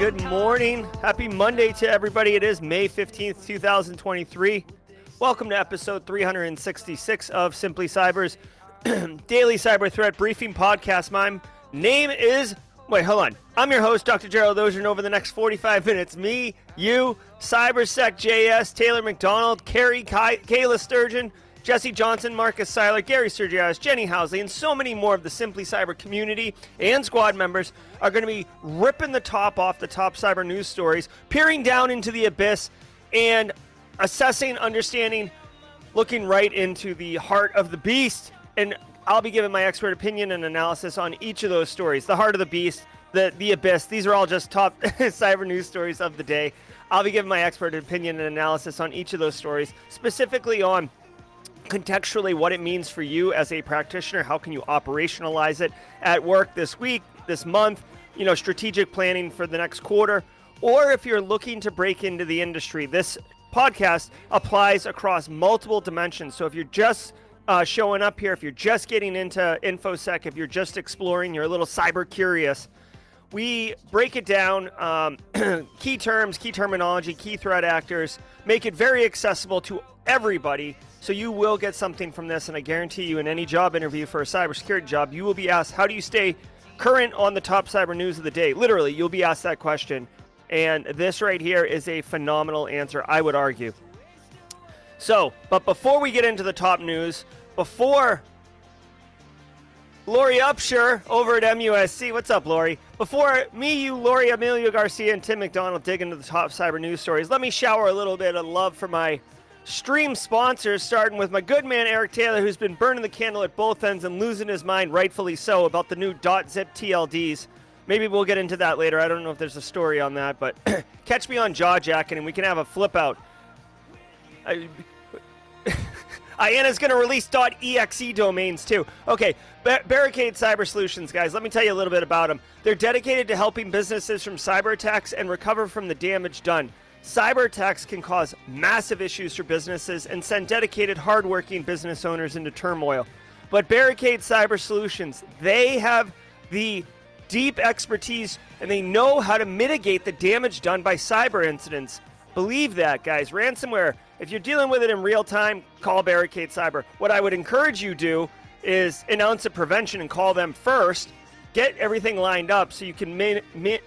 Good morning. Happy Monday to everybody. It is May 15th, 2023. Welcome to episode 366 of Simply Cyber's daily cyber threat briefing podcast. My name is. Wait, hold on. I'm your host, Dr. Gerald Auger, over the next 45 minutes, me, you, CyberSec JS, Taylor McDonald, Carrie, Kayla Sturgeon, Jesse Johnson, Marcus Seiler, Gary Sturgios, Jenny Housley, and so many more of the Simply Cyber community and squad members are going to be ripping the top off the top cyber news stories, peering down into the abyss, and assessing, understanding, looking right into the heart of the beast. And I'll be giving my expert opinion and analysis on each of those stories the heart of the beast, the, the abyss. These are all just top cyber news stories of the day. I'll be giving my expert opinion and analysis on each of those stories, specifically on contextually what it means for you as a practitioner. How can you operationalize it at work this week, this month? You know, strategic planning for the next quarter. Or if you're looking to break into the industry, this podcast applies across multiple dimensions. So if you're just uh, showing up here, if you're just getting into InfoSec, if you're just exploring, you're a little cyber curious, we break it down um, key terms, key terminology, key threat actors, make it very accessible to everybody. So you will get something from this, and I guarantee you, in any job interview for a cybersecurity job, you will be asked, "How do you stay current on the top cyber news of the day?" Literally, you'll be asked that question, and this right here is a phenomenal answer, I would argue. So, but before we get into the top news, before Lori Upshur over at MUSC. What's up, Lori? Before me, you, Lori, Emilio Garcia, and Tim McDonald dig into the top cyber news stories, let me shower a little bit of love for my stream sponsors, starting with my good man Eric Taylor, who's been burning the candle at both ends and losing his mind, rightfully so, about the new .zip TLDs. Maybe we'll get into that later. I don't know if there's a story on that, but catch me on jaw Jawjacking and we can have a flip out. I, IANA's going to release .exe domains too. Okay, Bar- Barricade Cyber Solutions, guys. Let me tell you a little bit about them. They're dedicated to helping businesses from cyber attacks and recover from the damage done. Cyber attacks can cause massive issues for businesses and send dedicated, hardworking business owners into turmoil. But Barricade Cyber Solutions, they have the deep expertise and they know how to mitigate the damage done by cyber incidents. Believe that, guys. Ransomware, if you're dealing with it in real time, call Barricade Cyber. What I would encourage you do is announce a prevention and call them first. Get everything lined up so you can min- min-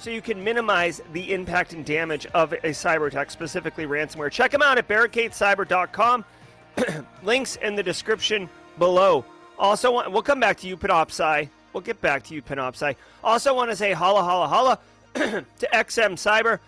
so you can minimize the impact and damage of a cyber attack, specifically ransomware. Check them out at barricadecyber.com. Links in the description below. Also, we'll come back to you, Panoptcy. We'll get back to you, Panoptcy. Also, want to say holla, holla, holla to XM Cyber.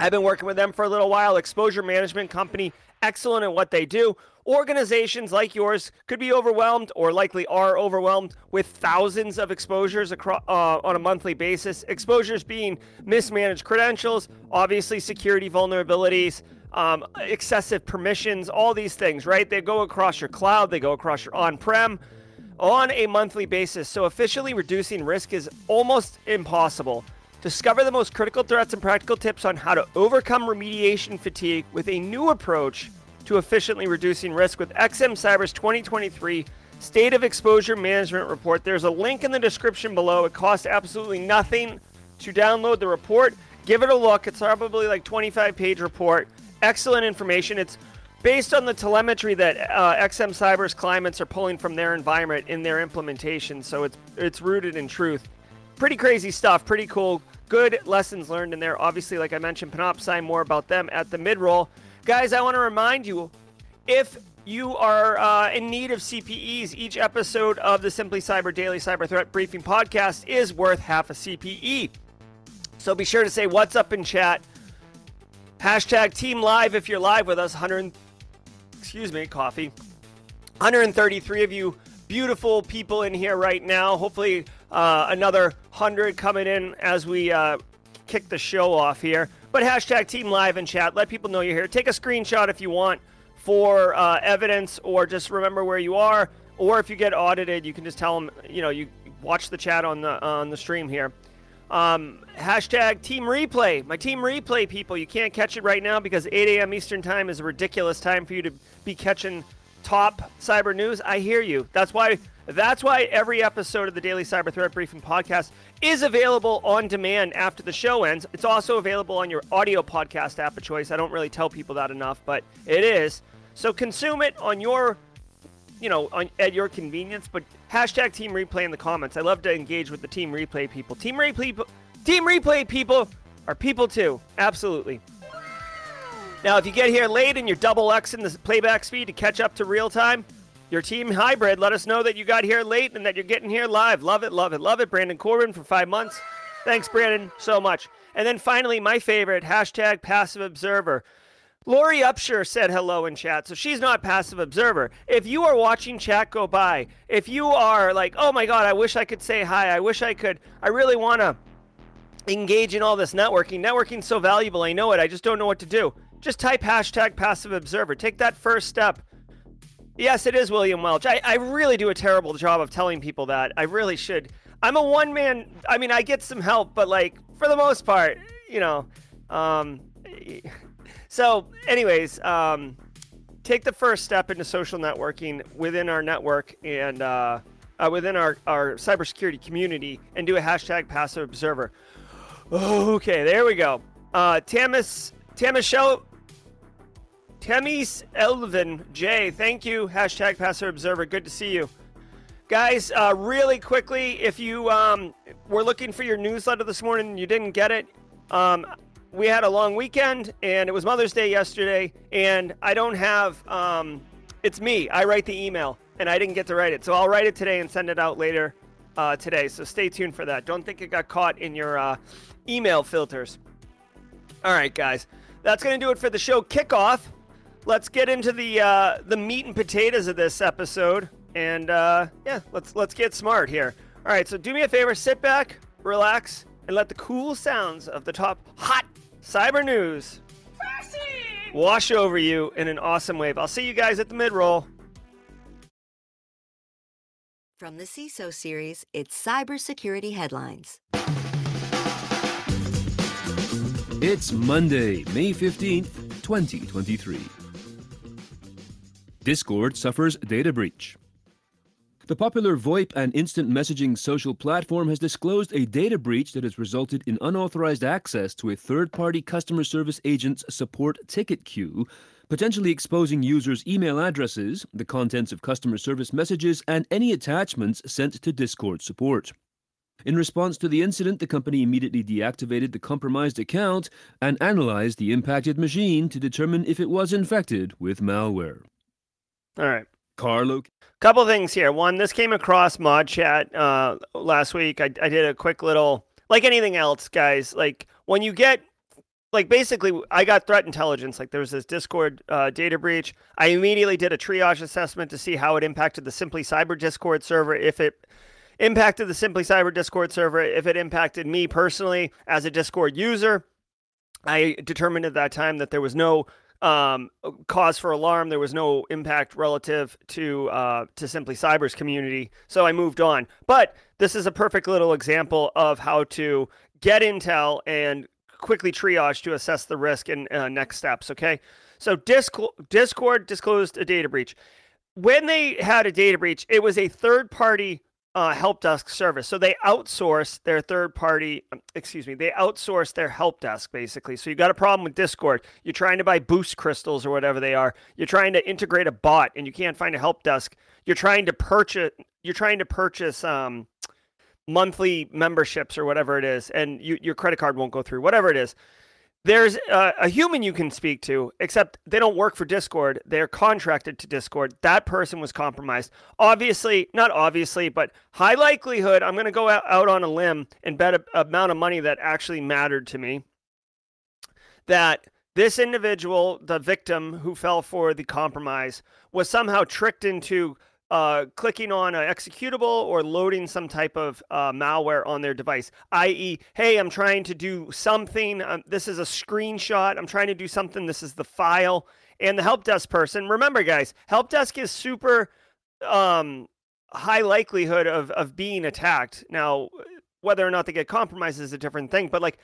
I've been working with them for a little while. Exposure management company, excellent at what they do. Organizations like yours could be overwhelmed or likely are overwhelmed with thousands of exposures across, uh, on a monthly basis. Exposures being mismanaged credentials, obviously security vulnerabilities, um, excessive permissions, all these things, right? They go across your cloud, they go across your on prem on a monthly basis. So officially reducing risk is almost impossible. Discover the most critical threats and practical tips on how to overcome remediation fatigue with a new approach to efficiently reducing risk with XM Cyber's 2023 State of Exposure Management Report. There's a link in the description below. It costs absolutely nothing to download the report. Give it a look. It's probably like 25 page report. Excellent information. It's based on the telemetry that uh, XM Cyber's clients are pulling from their environment in their implementation. So it's it's rooted in truth pretty crazy stuff. Pretty cool. Good lessons learned in there. Obviously, like I mentioned, Panoptcy, more about them at the mid roll. Guys, I want to remind you if you are uh, in need of CPEs, each episode of the Simply Cyber Daily Cyber Threat Briefing podcast is worth half a CPE. So be sure to say what's up in chat. Hashtag Team Live if you're live with us. 100, excuse me, coffee. 133 of you beautiful people in here right now. Hopefully, uh, another 100 coming in as we uh, kick the show off here. But hashtag Team Live in chat. Let people know you're here. Take a screenshot if you want for uh, evidence, or just remember where you are. Or if you get audited, you can just tell them, you know, you watch the chat on the on the stream here. Um, hashtag Team Replay. My Team Replay people, you can't catch it right now because 8 a.m. Eastern Time is a ridiculous time for you to be catching top cyber news. I hear you. That's why. That's why every episode of the Daily Cyber Threat Briefing podcast is available on demand after the show ends. It's also available on your audio podcast app of choice. I don't really tell people that enough, but it is. So consume it on your, you know, on, at your convenience. But hashtag Team Replay in the comments. I love to engage with the Team Replay people. Team Replay, Team Replay people are people too. Absolutely. Now, if you get here late and you're double X in the playback speed to catch up to real time, your team hybrid, let us know that you got here late and that you're getting here live. Love it, love it, love it. Brandon Corbin for five months. Thanks, Brandon, so much. And then finally, my favorite hashtag passive observer. Lori Upshur said hello in chat, so she's not passive observer. If you are watching chat go by, if you are like, oh my god, I wish I could say hi, I wish I could, I really want to engage in all this networking. Networking's so valuable, I know it, I just don't know what to do. Just type hashtag passive observer. Take that first step. Yes, it is William Welch. I, I really do a terrible job of telling people that. I really should. I'm a one man. I mean, I get some help, but like for the most part, you know. Um, so, anyways, um, take the first step into social networking within our network and uh, uh, within our, our cybersecurity community and do a hashtag passive observer. Okay, there we go. Uh, Tamis, Tamis Show, Temis Elvin J, thank you. Hashtag Passer Observer. Good to see you. Guys, uh, really quickly, if you um, were looking for your newsletter this morning and you didn't get it, um, we had a long weekend and it was Mother's Day yesterday, and I don't have, um, it's me. I write the email and I didn't get to write it. So I'll write it today and send it out later uh, today. So stay tuned for that. Don't think it got caught in your uh, email filters. All right, guys. That's going to do it for the show kickoff let's get into the uh, the meat and potatoes of this episode, and uh, yeah, let's let's get smart here. All right, so do me a favor, sit back, relax, and let the cool sounds of the top hot cyber news wash over you in an awesome wave. I'll see you guys at the mid roll. From the CISO series, it's cybersecurity headlines. It's Monday, May 15th, 2023. Discord suffers data breach. The popular VoIP and instant messaging social platform has disclosed a data breach that has resulted in unauthorized access to a third party customer service agent's support ticket queue, potentially exposing users' email addresses, the contents of customer service messages, and any attachments sent to Discord support. In response to the incident, the company immediately deactivated the compromised account and analyzed the impacted machine to determine if it was infected with malware. All right. Carlo. Couple things here. One, this came across Mod Chat uh, last week. I, I did a quick little, like anything else, guys. Like when you get, like basically, I got threat intelligence. Like there was this Discord uh, data breach. I immediately did a triage assessment to see how it impacted the Simply Cyber Discord server. If it impacted the Simply Cyber Discord server, if it impacted me personally as a Discord user, I determined at that time that there was no um, cause for alarm. There was no impact relative to uh, to Simply Cyber's community, so I moved on. But this is a perfect little example of how to get intel and quickly triage to assess the risk and uh, next steps. Okay, so Discord disclosed a data breach. When they had a data breach, it was a third party uh, help desk service. So they outsource their third party, um, excuse me, they outsource their help desk basically. So you've got a problem with Discord. You're trying to buy boost crystals or whatever they are. You're trying to integrate a bot and you can't find a help desk. You're trying to purchase. You're trying to purchase um, monthly memberships or whatever it is, and you, your credit card won't go through. Whatever it is, there's a, a, human you can speak to, except they don't work for Discord. They're contracted to Discord. That person was compromised. Obviously, not obviously, but high likelihood, I'm going to go out, out on a limb and bet a, amount of money that actually mattered to me that this individual, the victim who fell for the compromise, was somehow tricked into uh, clicking on an executable or loading some type of uh, malware on their device, i.e., hey, I'm trying to do something. Um, this is a screenshot. I'm trying to do something. This is the file. And the help desk person, remember, guys, help desk is super um, high likelihood of, of being attacked. Now, whether or not they get compromised is a different thing. But like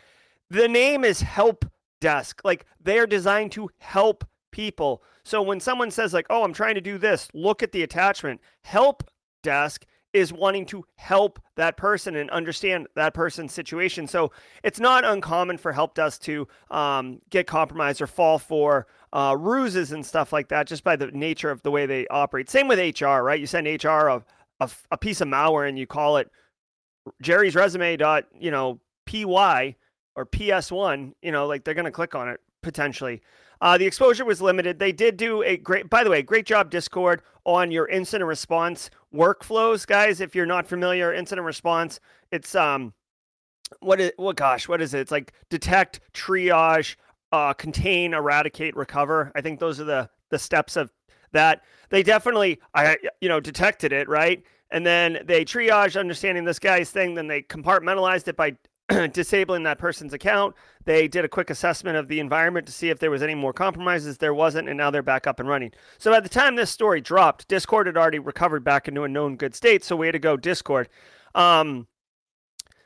the name is help desk. Like they're designed to help people. So when someone says like, "Oh, I'm trying to do this," look at the attachment. Help desk is wanting to help that person and understand that person's situation. So it's not uncommon for help desk to um, get compromised or fall for uh, ruses and stuff like that, just by the nature of the way they operate. Same with HR, right? You send HR a, a, a piece of malware and you call it Jerry's resume dot you know py or ps1. You know, like they're going to click on it potentially. Uh, the exposure was limited. They did do a great, by the way, great job, Discord, on your incident response workflows, guys. If you're not familiar, incident response, it's um, what is what? Gosh, what is it? It's like detect, triage, uh, contain, eradicate, recover. I think those are the the steps of that. They definitely, I you know, detected it right, and then they triage, understanding this guy's thing. Then they compartmentalized it by disabling that person's account. They did a quick assessment of the environment to see if there was any more compromises. There wasn't, and now they're back up and running. So by the time this story dropped, Discord had already recovered back into a known good state. So way to go, Discord. Um,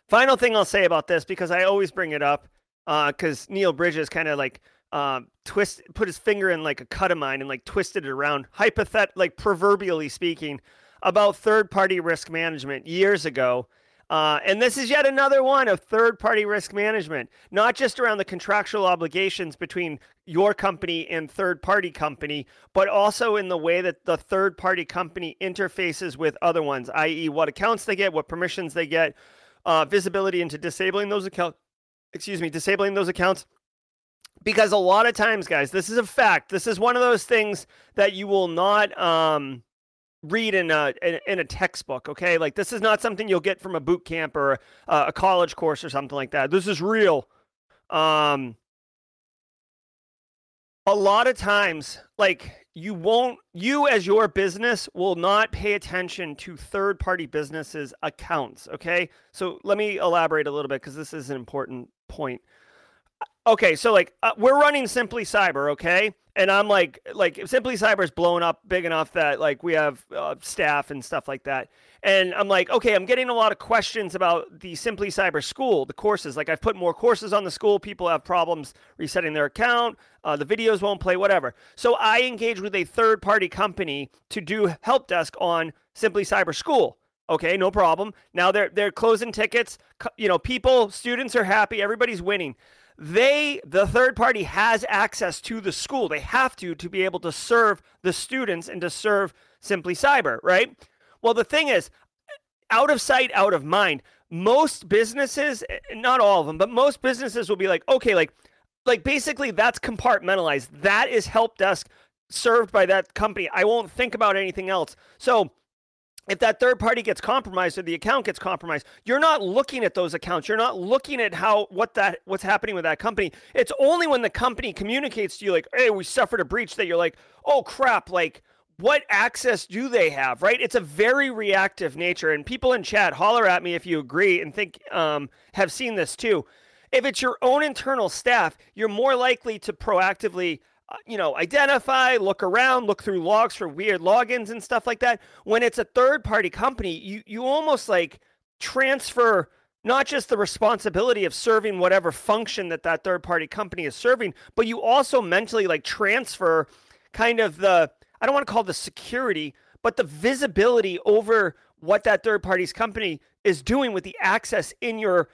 final thing I'll say about this because I always bring it up because uh, Neil Bridges kind of like um, twist put his finger in like a cut of mine and like twisted it around. Hypothet like proverbially speaking about third party risk management years ago uh, and this is yet another one of third party risk management, not just around the contractual obligations between your company and third party company, but also in the way that the third party company interfaces with other ones, i.e., what accounts they get, what permissions they get, uh, visibility into disabling those accounts. Excuse me, disabling those accounts. Because a lot of times, guys, this is a fact. This is one of those things that you will not. Um, read in a in, a textbook okay? Like this is not something you'll get from a boot camp or a, a college course or something like that. This is real. Um a lot of times like you won't you as your business will not pay attention to third party businesses accounts okay? So let me elaborate a little bit because this is an important point. Okay so like uh, we're running simply cyber okay and I'm like, like Simply Cyber is blown up big enough that like we have uh, staff and stuff like that. And I'm like, okay, I'm getting a lot of questions about the Simply Cyber school, the courses. Like I've put more courses on the school. People have problems resetting their account. Uh, the videos won't play, whatever. So I engage with a third party company to do help desk on Simply Cyber School. Okay, no problem. Now they're they're closing tickets. You know, people, students are happy. Everybody's winning they the third party has access to the school. They have to to be able to serve the students and to serve simply cyber right? Well the thing is out of sight out of mind. Most businesses not all of them but most businesses will be like okay like like basically that's compartmentalized. That is help desk served by that company. I won't think about anything else. So if that third party gets compromised or the account gets compromised you're not looking at those accounts. You're not looking at how what that what's happening with that company. It's only when the company communicates to you like hey we suffered a breach that you're like oh crap like what access do they have? Right? It's a very reactive nature. And people in chat holler at me if you agree and think um, have seen this too. If it's your own internal staff you're more likely to proactively Uh, you know, identify, look around, look through logs for weird logins and stuff like that. When it's a third party company, you you almost like transfer not just the responsibility of serving whatever function that that third party company is serving, but you also mentally like transfer kind of the I don't want to call the security, but the visibility over what that third party's company is doing with the access in your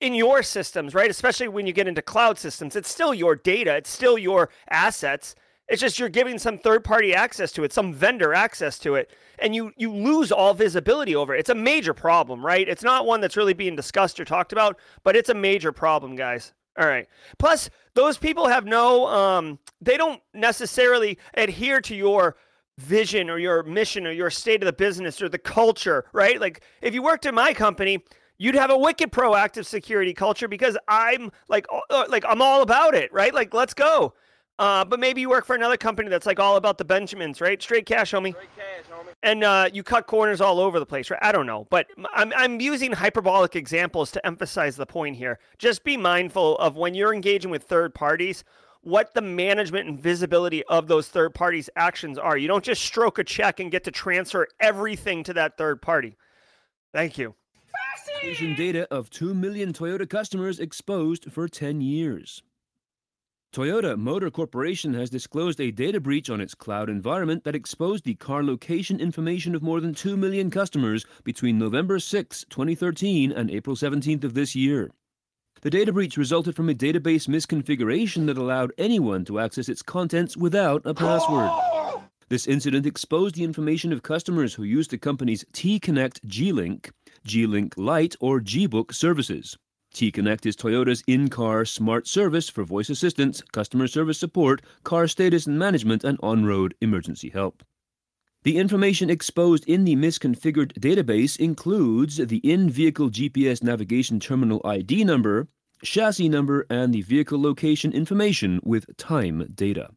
in your systems, right? Especially when you get into cloud systems, it's still your data, it's still your assets. It's just you're giving some third party access to it, some vendor access to it, and you you lose all visibility over it. It's a major problem, right? It's not one that's really being discussed or talked about, but it's a major problem, guys. All right. Plus, those people have no um they don't necessarily adhere to your vision or your mission or your state of the business or the culture, right? Like if you worked in my company, you'd have a wicked proactive security culture because I'm like uh, like I'm all about it, right? Like let's go. Uh, but maybe you work for another company that's like all about the Benjamins, right? Straight cash, homie. Straight cash, homie. And uh, you cut corners all over the place, right? I don't know, but I'm I'm using hyperbolic examples to emphasize the point here. Just be mindful of when you're engaging with third parties, what the management and visibility of those third parties' actions are. You don't just stroke a check and get to transfer everything to that third party. Thank you. Patient data of 2 million Toyota customers exposed for 10 years. Toyota Motor Corporation has disclosed a data breach on its cloud environment that exposed the car location information of more than 2 million customers between November 6, 2013 and April 17th of this year. The data breach resulted from a database misconfiguration that allowed anyone to access its contents without a password. This incident exposed the information of customers who used the company's T-Connect G-Link, G-Link Lite, or G-Book services. T-Connect is Toyota's in-car smart service for voice assistance, customer service support, car status and management, and on-road emergency help. The information exposed in the misconfigured database includes the in-vehicle GPS navigation terminal ID number, chassis number, and the vehicle location information with time data.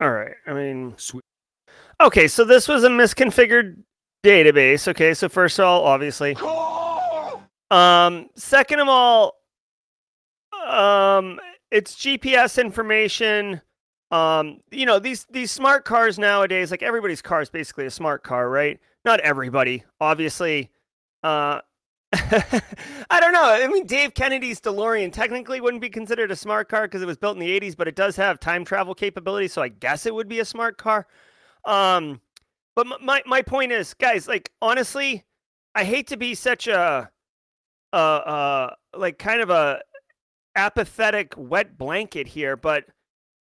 All right. I mean, okay, so this was a misconfigured database. Okay, so first of all, obviously, um, second of all, um, it's GPS information. Um, you know, these these smart cars nowadays, like everybody's car is basically a smart car, right? Not everybody, obviously. Uh, I don't know. I mean, Dave Kennedy's DeLorean technically wouldn't be considered a smart car because it was built in the 80s, but it does have time travel capability, so I guess it would be a smart car. Um, but my my point is, guys, like honestly, I hate to be such a uh, uh, like kind of a apathetic wet blanket here, but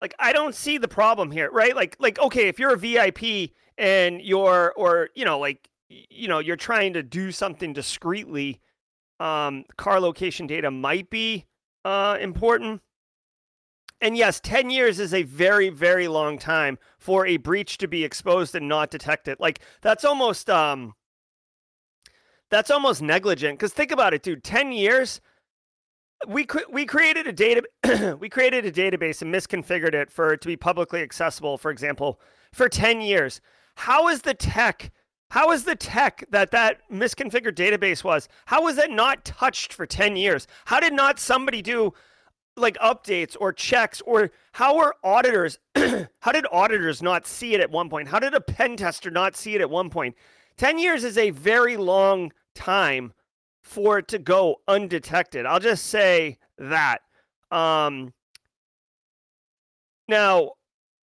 like I don't see the problem here, right? Like like okay, if you're a VIP and you're or you know like you know you're trying to do something discreetly, um, car location data might be uh, important. And yes, 10 years is a very, very long time for a breach to be exposed and not detected. Like that's almost um that's almost negligent. Because think about it, dude. Ten years. We cre- we created a data we created a database and misconfigured it for it to be publicly accessible. For example, for ten years. How is the tech? How is the tech that that misconfigured database was? How was it not touched for ten years? How did not somebody do? Like updates or checks or how are auditors how did auditors not see it at one point how did a pen tester not see it at one point 10 years is a very long time for it to go undetected. I'll just say that. Um, now,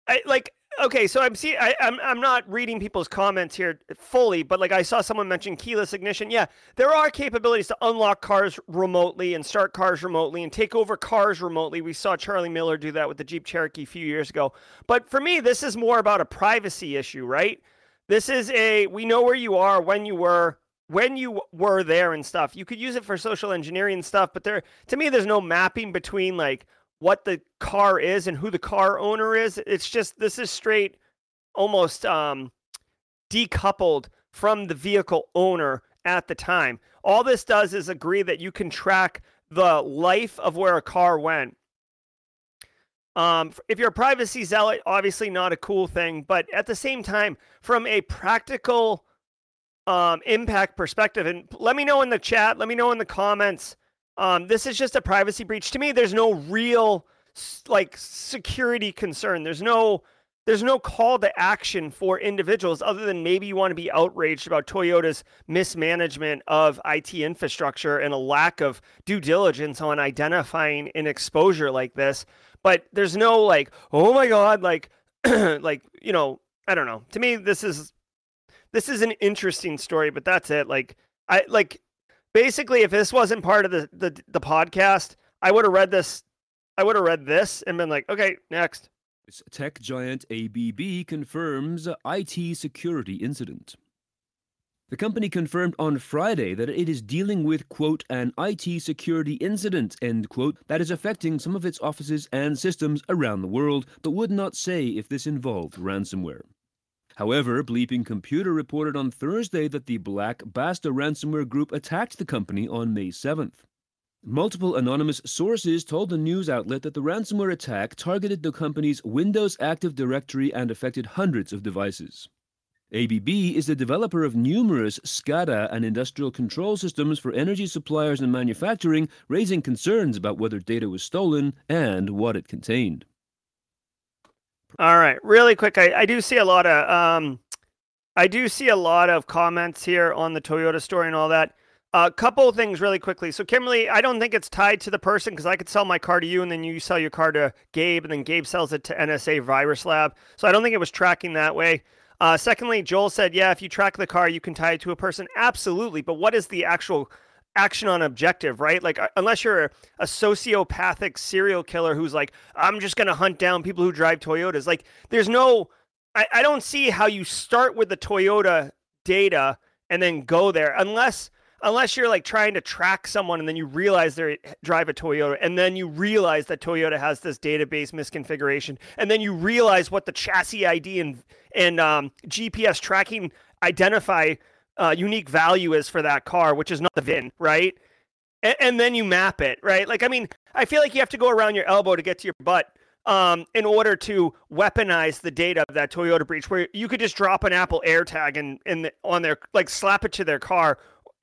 I like okay, so I'm see I, I'm I'm not reading people's comments here fully, but like I saw someone mention keyless ignition. Yeah, there are capabilities to unlock cars remotely and start cars remotely and take over cars remotely. We saw Charlie Miller do that with the Jeep Cherokee a few years ago. But for me, this is more about a privacy issue, right? This is a we know where you are, when you were, when you were there and stuff. You could use it for social engineering stuff, but there to me there's no mapping between like what the car is and who the car owner is. It's just this is straight almost um decoupled from the vehicle owner at the time. All this does is agree that you can track the life of where a car went. Um, if you're a privacy zealot, obviously not a cool thing, but at the same time, from a practical um, impact perspective. And let me know in the chat, let me know in the comments. Um, this is just a privacy breach. To me, there's no real like security concern. There's no there's no call to action for individuals other than maybe you want to be outraged about Toyota's mismanagement of IT infrastructure and a lack of due diligence on identifying an exposure like this. But there's no like, oh my god, like like, you know, I don't know. To me, this is this is an interesting story, but that's it. Like I like basically if this wasn't part of the the, the podcast, I would have read this I would have read this and been like, okay, next. Tech giant ABB confirms IT security incident. The company confirmed on Friday that it is dealing with, quote, an IT security incident, end quote, that is affecting some of its offices and systems around the world, but would not say if this involved ransomware. However, Bleeping Computer reported on Thursday that the Black Basta ransomware group attacked the company on May 7th. Multiple anonymous sources told the news outlet that the ransomware attack targeted the company's Windows Active Directory and affected hundreds of devices. ABB is the developer of numerous SCADA and industrial control systems for energy suppliers and manufacturing, raising concerns about whether data was stolen and what it contained. All right, really quick. I, I do see a lot of um, I do see a lot of comments here on the Toyota story and all that. A couple things really quickly. So, Kimberly, I don't think it's tied to the person because I could sell my car to you and then you sell your car to Gabe and then Gabe sells it to NSA Virus Lab. So, I don't think it was tracking that way. Uh, secondly, Joel said, yeah, if you track the car, you can tie it to a person. Absolutely. But what is the actual action on objective, right? Like, uh, unless you're a, sociopathic serial killer who's like, I'm just to hunt down people who drive Toyotas, like, there's no, I, I don't see how you start with the Toyota data and then go there unless unless you're like trying to track someone and then you realize they drive a Toyota and then you realize that Toyota has this database misconfiguration and then you realize what the chassis ID and and um, GPS tracking identify uh, unique value is for that car, which is not the VIN, right? And, and then you map it, right? Like I mean, I feel like you have to go around your elbow to get to your butt. Um, in order to weaponize the data of that Toyota breach, where you could just drop an Apple AirTag and, and on their like slap it to their car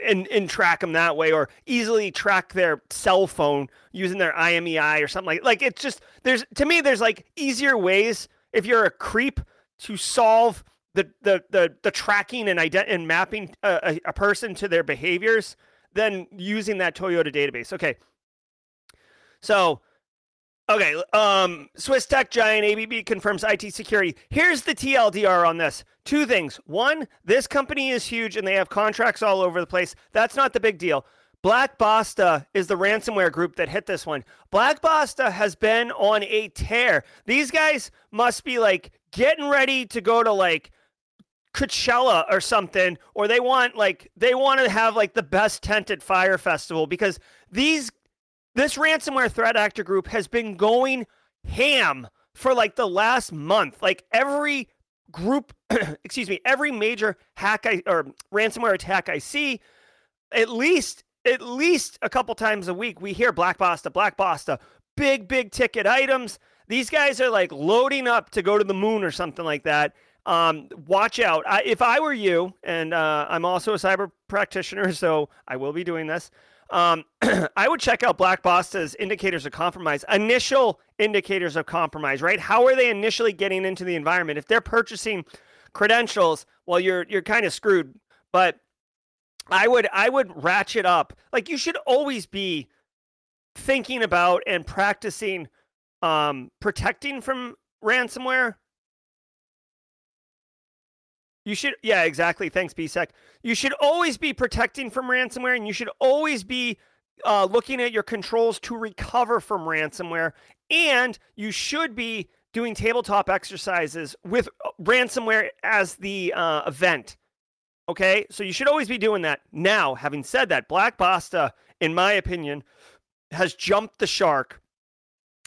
and, and track them that way or easily track their cell phone using their IMEI or something like like it's just there's to me there's like easier ways if you're a creep to solve the the the, the tracking and ident- and mapping a, a person to their behaviors than using that Toyota database. Okay. So Okay, um, Swiss tech giant ABB confirms IT security. Here's the TLDR on this. Two things. One, this company is huge and they have contracts all over the place. That's not the big deal. Black Basta is the ransomware group that hit this one. Black Basta has been on a tear. These guys must be like getting ready to go to like Coachella or something, or they want like they want to have like the best tent at Fyre Festival because these this ransomware threat actor group has been going ham for like the last month. Like every group, excuse me, every major hack I, or ransomware attack I see, at least at least a couple times a week, we hear Black Basta, Black Basta, big big ticket items. These guys are like loading up to go to the moon or something like that. Um, watch out. I, if I were you, and uh, I'm also a cyber practitioner, so I will be doing this. Um, I would check out Black Basta's indicators of compromise, initial indicators of compromise, right? How are they initially getting into the environment? If they're purchasing credentials, well, you're you're kind of screwed. But I would I would ratchet up. Like you should always be thinking about and practicing um, protecting from ransomware you should, yeah, exactly. Thanks, BSEC. You should always be protecting from ransomware, and you should always be uh, looking at your controls to recover from ransomware. And you should be doing tabletop exercises with uh, ransomware as the uh, event. Okay, so you should always be doing that. Now, having said that, Black Basta, in my opinion, has jumped the shark,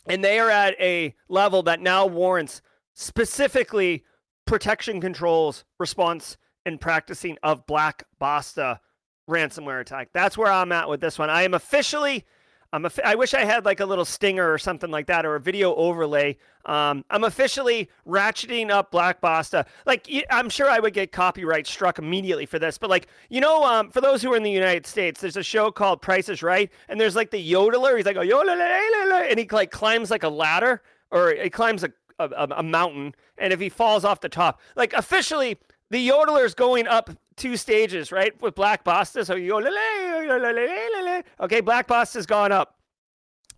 and they are at a level that now warrants specifically protection controls, response, and practicing of Black Basta ransomware attack. That's where I'm at with this one. I am officially. I'm a, I wish I had like a little stinger or something like that or a video overlay. Um, I'm officially ratcheting up Black Basta. Like I'm sure I would get copyright struck immediately for this, but like you know, um, for those who are in the United States, there's a show called Price is Right, and there's like the yodeler. He's like a yodeler, and he like climbs like a ladder or he climbs a a, a mountain, and if he falls off the top, like officially, the yodeler's going up two stages, right? With Black Basta. So you go okay, Black Basta's gone up.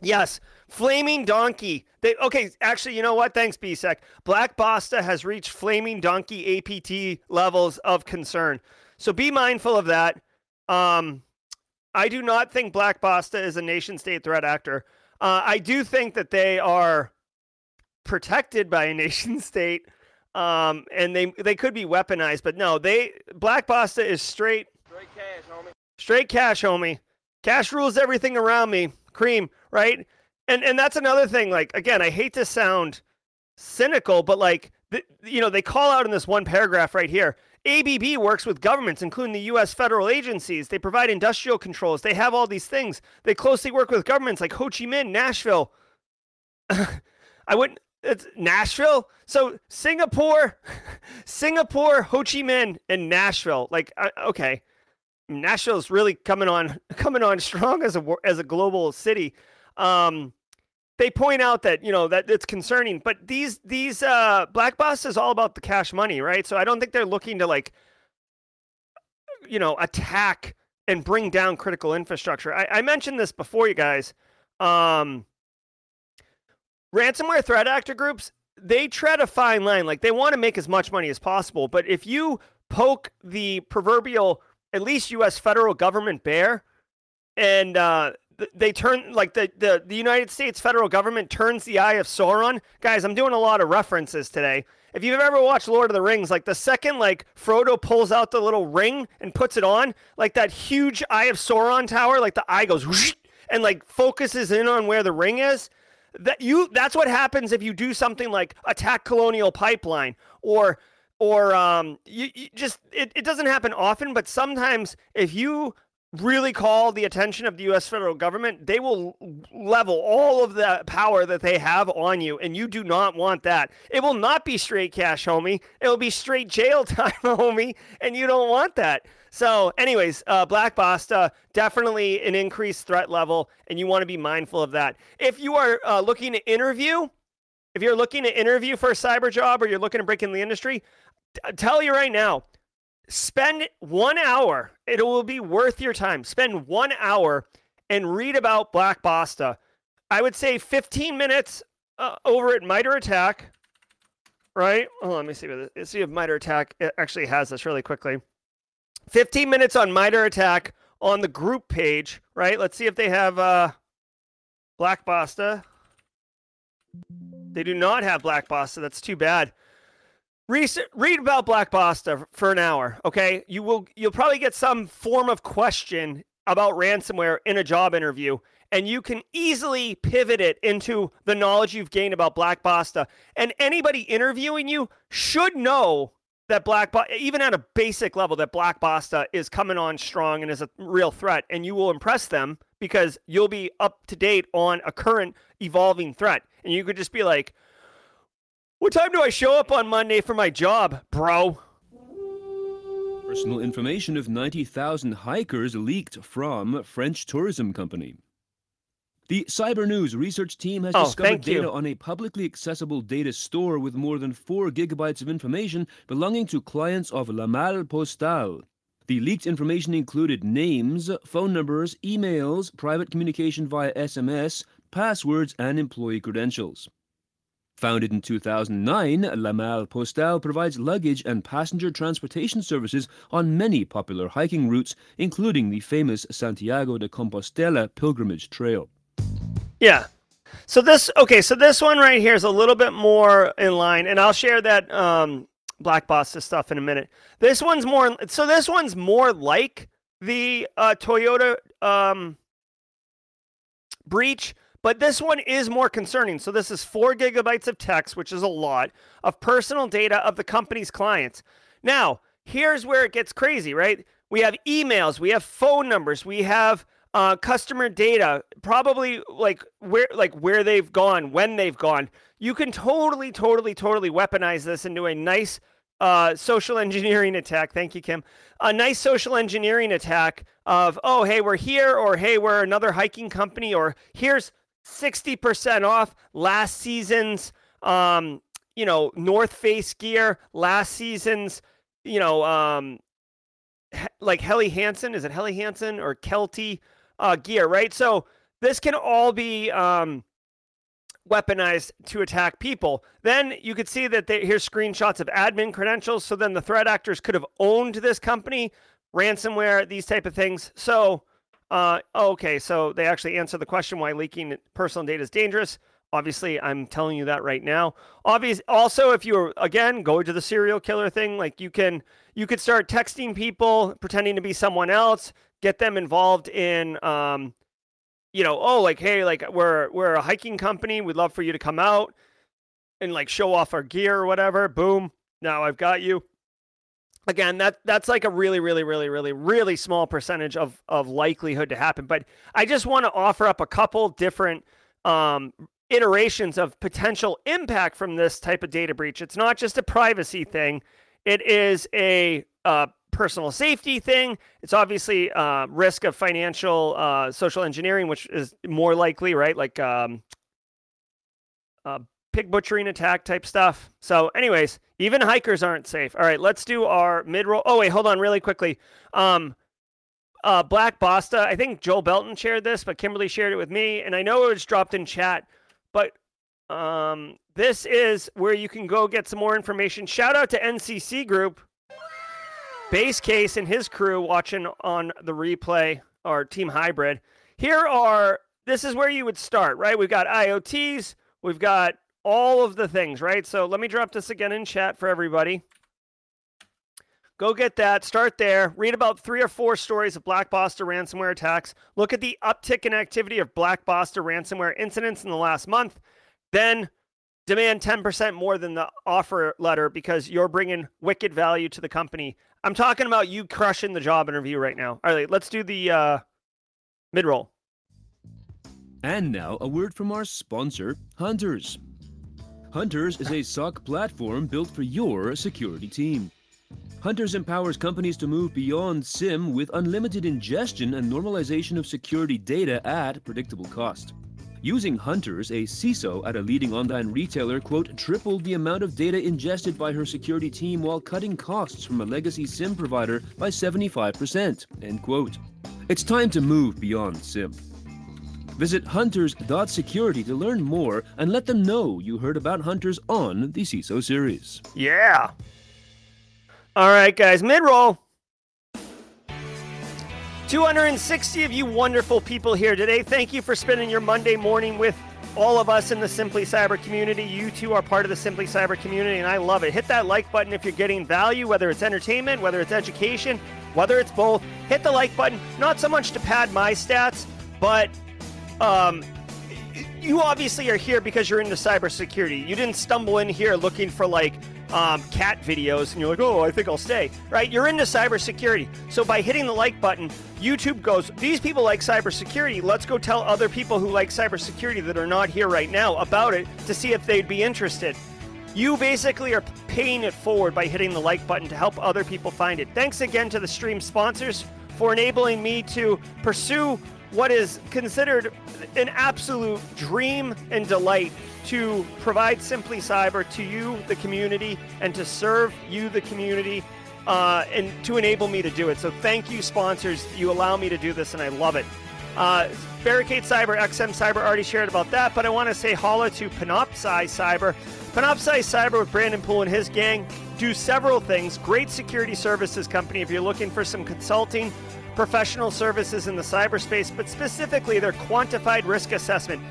Yes, Flaming Donkey. They okay, actually, you know what? Thanks, BSEC. Black Basta has reached Flaming Donkey APT levels of concern. So be mindful of that. Um, I do not think Black Basta is a nation state threat actor. Uh, I do think that they are protected by a nation state um, and they they could be weaponized, but no, they Black Basta is straight straight cash, homie. Straight cash, homie. Cash rules everything around me. Cream, right? And and that's another thing. Like again, I hate to sound cynical, but like the, you know, they call out in this one paragraph right here. ABB works with governments, including the U.S. federal agencies. They provide industrial controls. They have all these things. They closely work with governments like Ho Chi Minh, Nashville. I wouldn't. It's Nashville. So Singapore, Singapore, Ho Chi Minh, and Nashville. Like, uh, okay, Nashville's really coming on coming on strong as a as a global city. Um, they point out that you know that it's concerning, but these these uh, Black Bus is all about the cash money, right? So I don't think they're looking to like, you know, attack and bring down critical infrastructure. I, I mentioned this before, you guys. Um, ransomware threat actor groups they tread a fine line. Like they want to make as much money as possible, but if you poke the proverbial, at least U.S. federal government bear, and uh, they turn like the, the the United States federal government turns the eye of Sauron. Guys, I'm doing a lot of references today. If you've ever watched Lord of the Rings, like the second like Frodo pulls out the little ring and puts it on, like that huge eye of Sauron tower, like the eye goes and like focuses in on where the ring is. That you that's what happens if you do something like attack Colonial Pipeline or or um you, you just it, it doesn't happen often, but sometimes if you really call the attention of the US federal government, they will level all of the power that they have on you, and you do not want that. It will not be straight cash, homie. It will be straight jail time, homie, and you don't want that. So, anyways, uh, Black Basta, definitely an increased threat level, and you want to be mindful of that. If you are uh, looking to interview, if you're looking to interview for a cyber job or you're looking to break in the industry, t- tell you right now, spend one hour. It will be worth your time. Spend one hour and read about Black Basta. I would say 15 minutes uh, over at MITRE ATT&CK, right? Oh, let me see. See if MITRE ATT&CK actually has this really quickly. 15 minutes on MITRE ATT&CK on the group page, right? Let's see if they have uh, Black Basta. They do not have Black Basta. That's too bad. Read about Black Basta for an hour, okay? You will you'll probably get some form of question about ransomware in a job interview, and you can easily pivot it into the knowledge you've gained about Black Basta. And anybody interviewing you should know that Black even at a basic level that Black Basta is coming on strong and is a real threat, and you will impress them because you'll be up to date on a current evolving threat, and you could just be like what time do I show up on Monday for my job, bro? Personal information of 90,000 hikers leaked from French tourism company. The Cyber News research team has oh, discovered data you. on a publicly accessible data store with more than 4 gigabytes of information belonging to clients of La Malle Postale. The leaked information included names, phone numbers, emails, private communication via SMS, passwords, and employee credentials. Founded in 2009, La Malle Postale provides luggage and passenger transportation services on many popular hiking routes, including the famous Santiago de Compostela pilgrimage trail. Yeah. So this okay, so this one right here is a little bit more in line, and I'll share that um, Black Basta stuff in a minute. This one's more so this one's more like the uh, Toyota um, breach but this one is more concerning. So this is four gigabytes of text, which is a lot, of personal data of the company's clients. Now, here's where it gets crazy, right? We have emails, we have phone numbers, we have uh, customer data, probably like where like where they've gone, when they've gone. You can totally, totally, totally weaponize this into a nice uh, social engineering attack. Thank you, Kim. A nice social engineering attack of, oh, hey, we're here, or hey, we're another hiking company, or here's 60% off last season's um, you know, North Face gear, last season's, you know, um, like Helly Hansen, is it Helly Hansen or Kelty uh, gear, right? So this can all be um, weaponized to attack people. Then you could see that they, here's screenshots of admin credentials. So then the threat actors could have owned this company, ransomware, these type of things. So uh, okay, so they actually answer the question why leaking personal data is dangerous. Obviously, I'm telling you that right now. Obvious. Also, if you're again go to the serial killer thing, like you can you could start texting people pretending to be someone else, get them involved in, um, you know, oh, like hey, like we're we're a hiking company. We'd love for you to come out and like show off our gear or whatever. Boom. Now I've got you again that that's like a really really really really really small percentage of of likelihood to happen but i just want to offer up a couple different um, iterations of potential impact from this type of data breach it's not just a privacy thing it is a uh, personal safety thing it's obviously uh, risk of financial uh, social engineering which is more likely right like um, uh, pig butchering attack type stuff. So, anyways, even hikers aren't safe. All right, let's do our mid roll. Oh wait, hold on, really quickly. Um, uh, Black Basta. I think Joel Belton shared this, but Kimberly shared it with me, and I know it was dropped in chat. But um, this is where you can go get some more information. Shout out to NCC Group, Base Case, and his crew watching on the replay or Team Hybrid. Here are this is where you would start, right? We've got IOCs, we've got all of the things, right? So let me drop this again in chat for everybody. Go get that. Start there. Read about three or four stories of Black Basta ransomware attacks. Look at the uptick in activity of Black Basta ransomware incidents in the last month. Then demand 10% more than the offer letter because you're bringing wicked value to the company. I'm talking about you crushing the job interview right now. All right, let's do the uh, mid roll. And now a word from our sponsor, Hunters. Hunters is a SOC platform built for your security team. Hunters empowers companies to move beyond SIEM with unlimited ingestion and normalization of security data at predictable cost. Using Hunters, a CISO at a leading online retailer, quote, tripled the amount of data ingested by her security team while cutting costs from a legacy SIEM provider by 75%, end quote. It's time to move beyond SIEM. Visit hunters.security to learn more and let them know you heard about Hunters on the CISO series. Yeah. All right, guys, mid roll. 260 of you wonderful people here today. Thank you for spending your Monday morning with all of us in the Simply Cyber community. You too are part of the Simply Cyber community, and I love it. Hit that like button if you're getting value, whether it's entertainment, whether it's education, whether it's both. Hit the like button, not so much to pad my stats, but um, you obviously are here because you're into cybersecurity. You didn't stumble in here looking for like um, cat videos and you're like, oh, I think I'll stay, right? You're into cybersecurity. So by hitting the like button, YouTube goes, these people like cybersecurity. Let's go tell other people who like cybersecurity that are not here right now about it to see if they'd be interested. You basically are paying it forward by hitting the like button to help other people find it. Thanks again to the stream sponsors for enabling me to pursue what is considered an absolute dream and delight to provide Simply Cyber to you, the community, and to serve you, the community, uh, and to enable me to do it. So thank you, sponsors. You allow me to do this, and I love it. Uh, Barricade Cyber, XM Cyber already shared about that, but I want to say holla to Panoptcy Cyber. Panoptcy Cyber with Brandon Poole and his gang do several things. Great security services company if you're looking for some consulting, professional services in the cyberspace, but specifically their quantified risk assessment.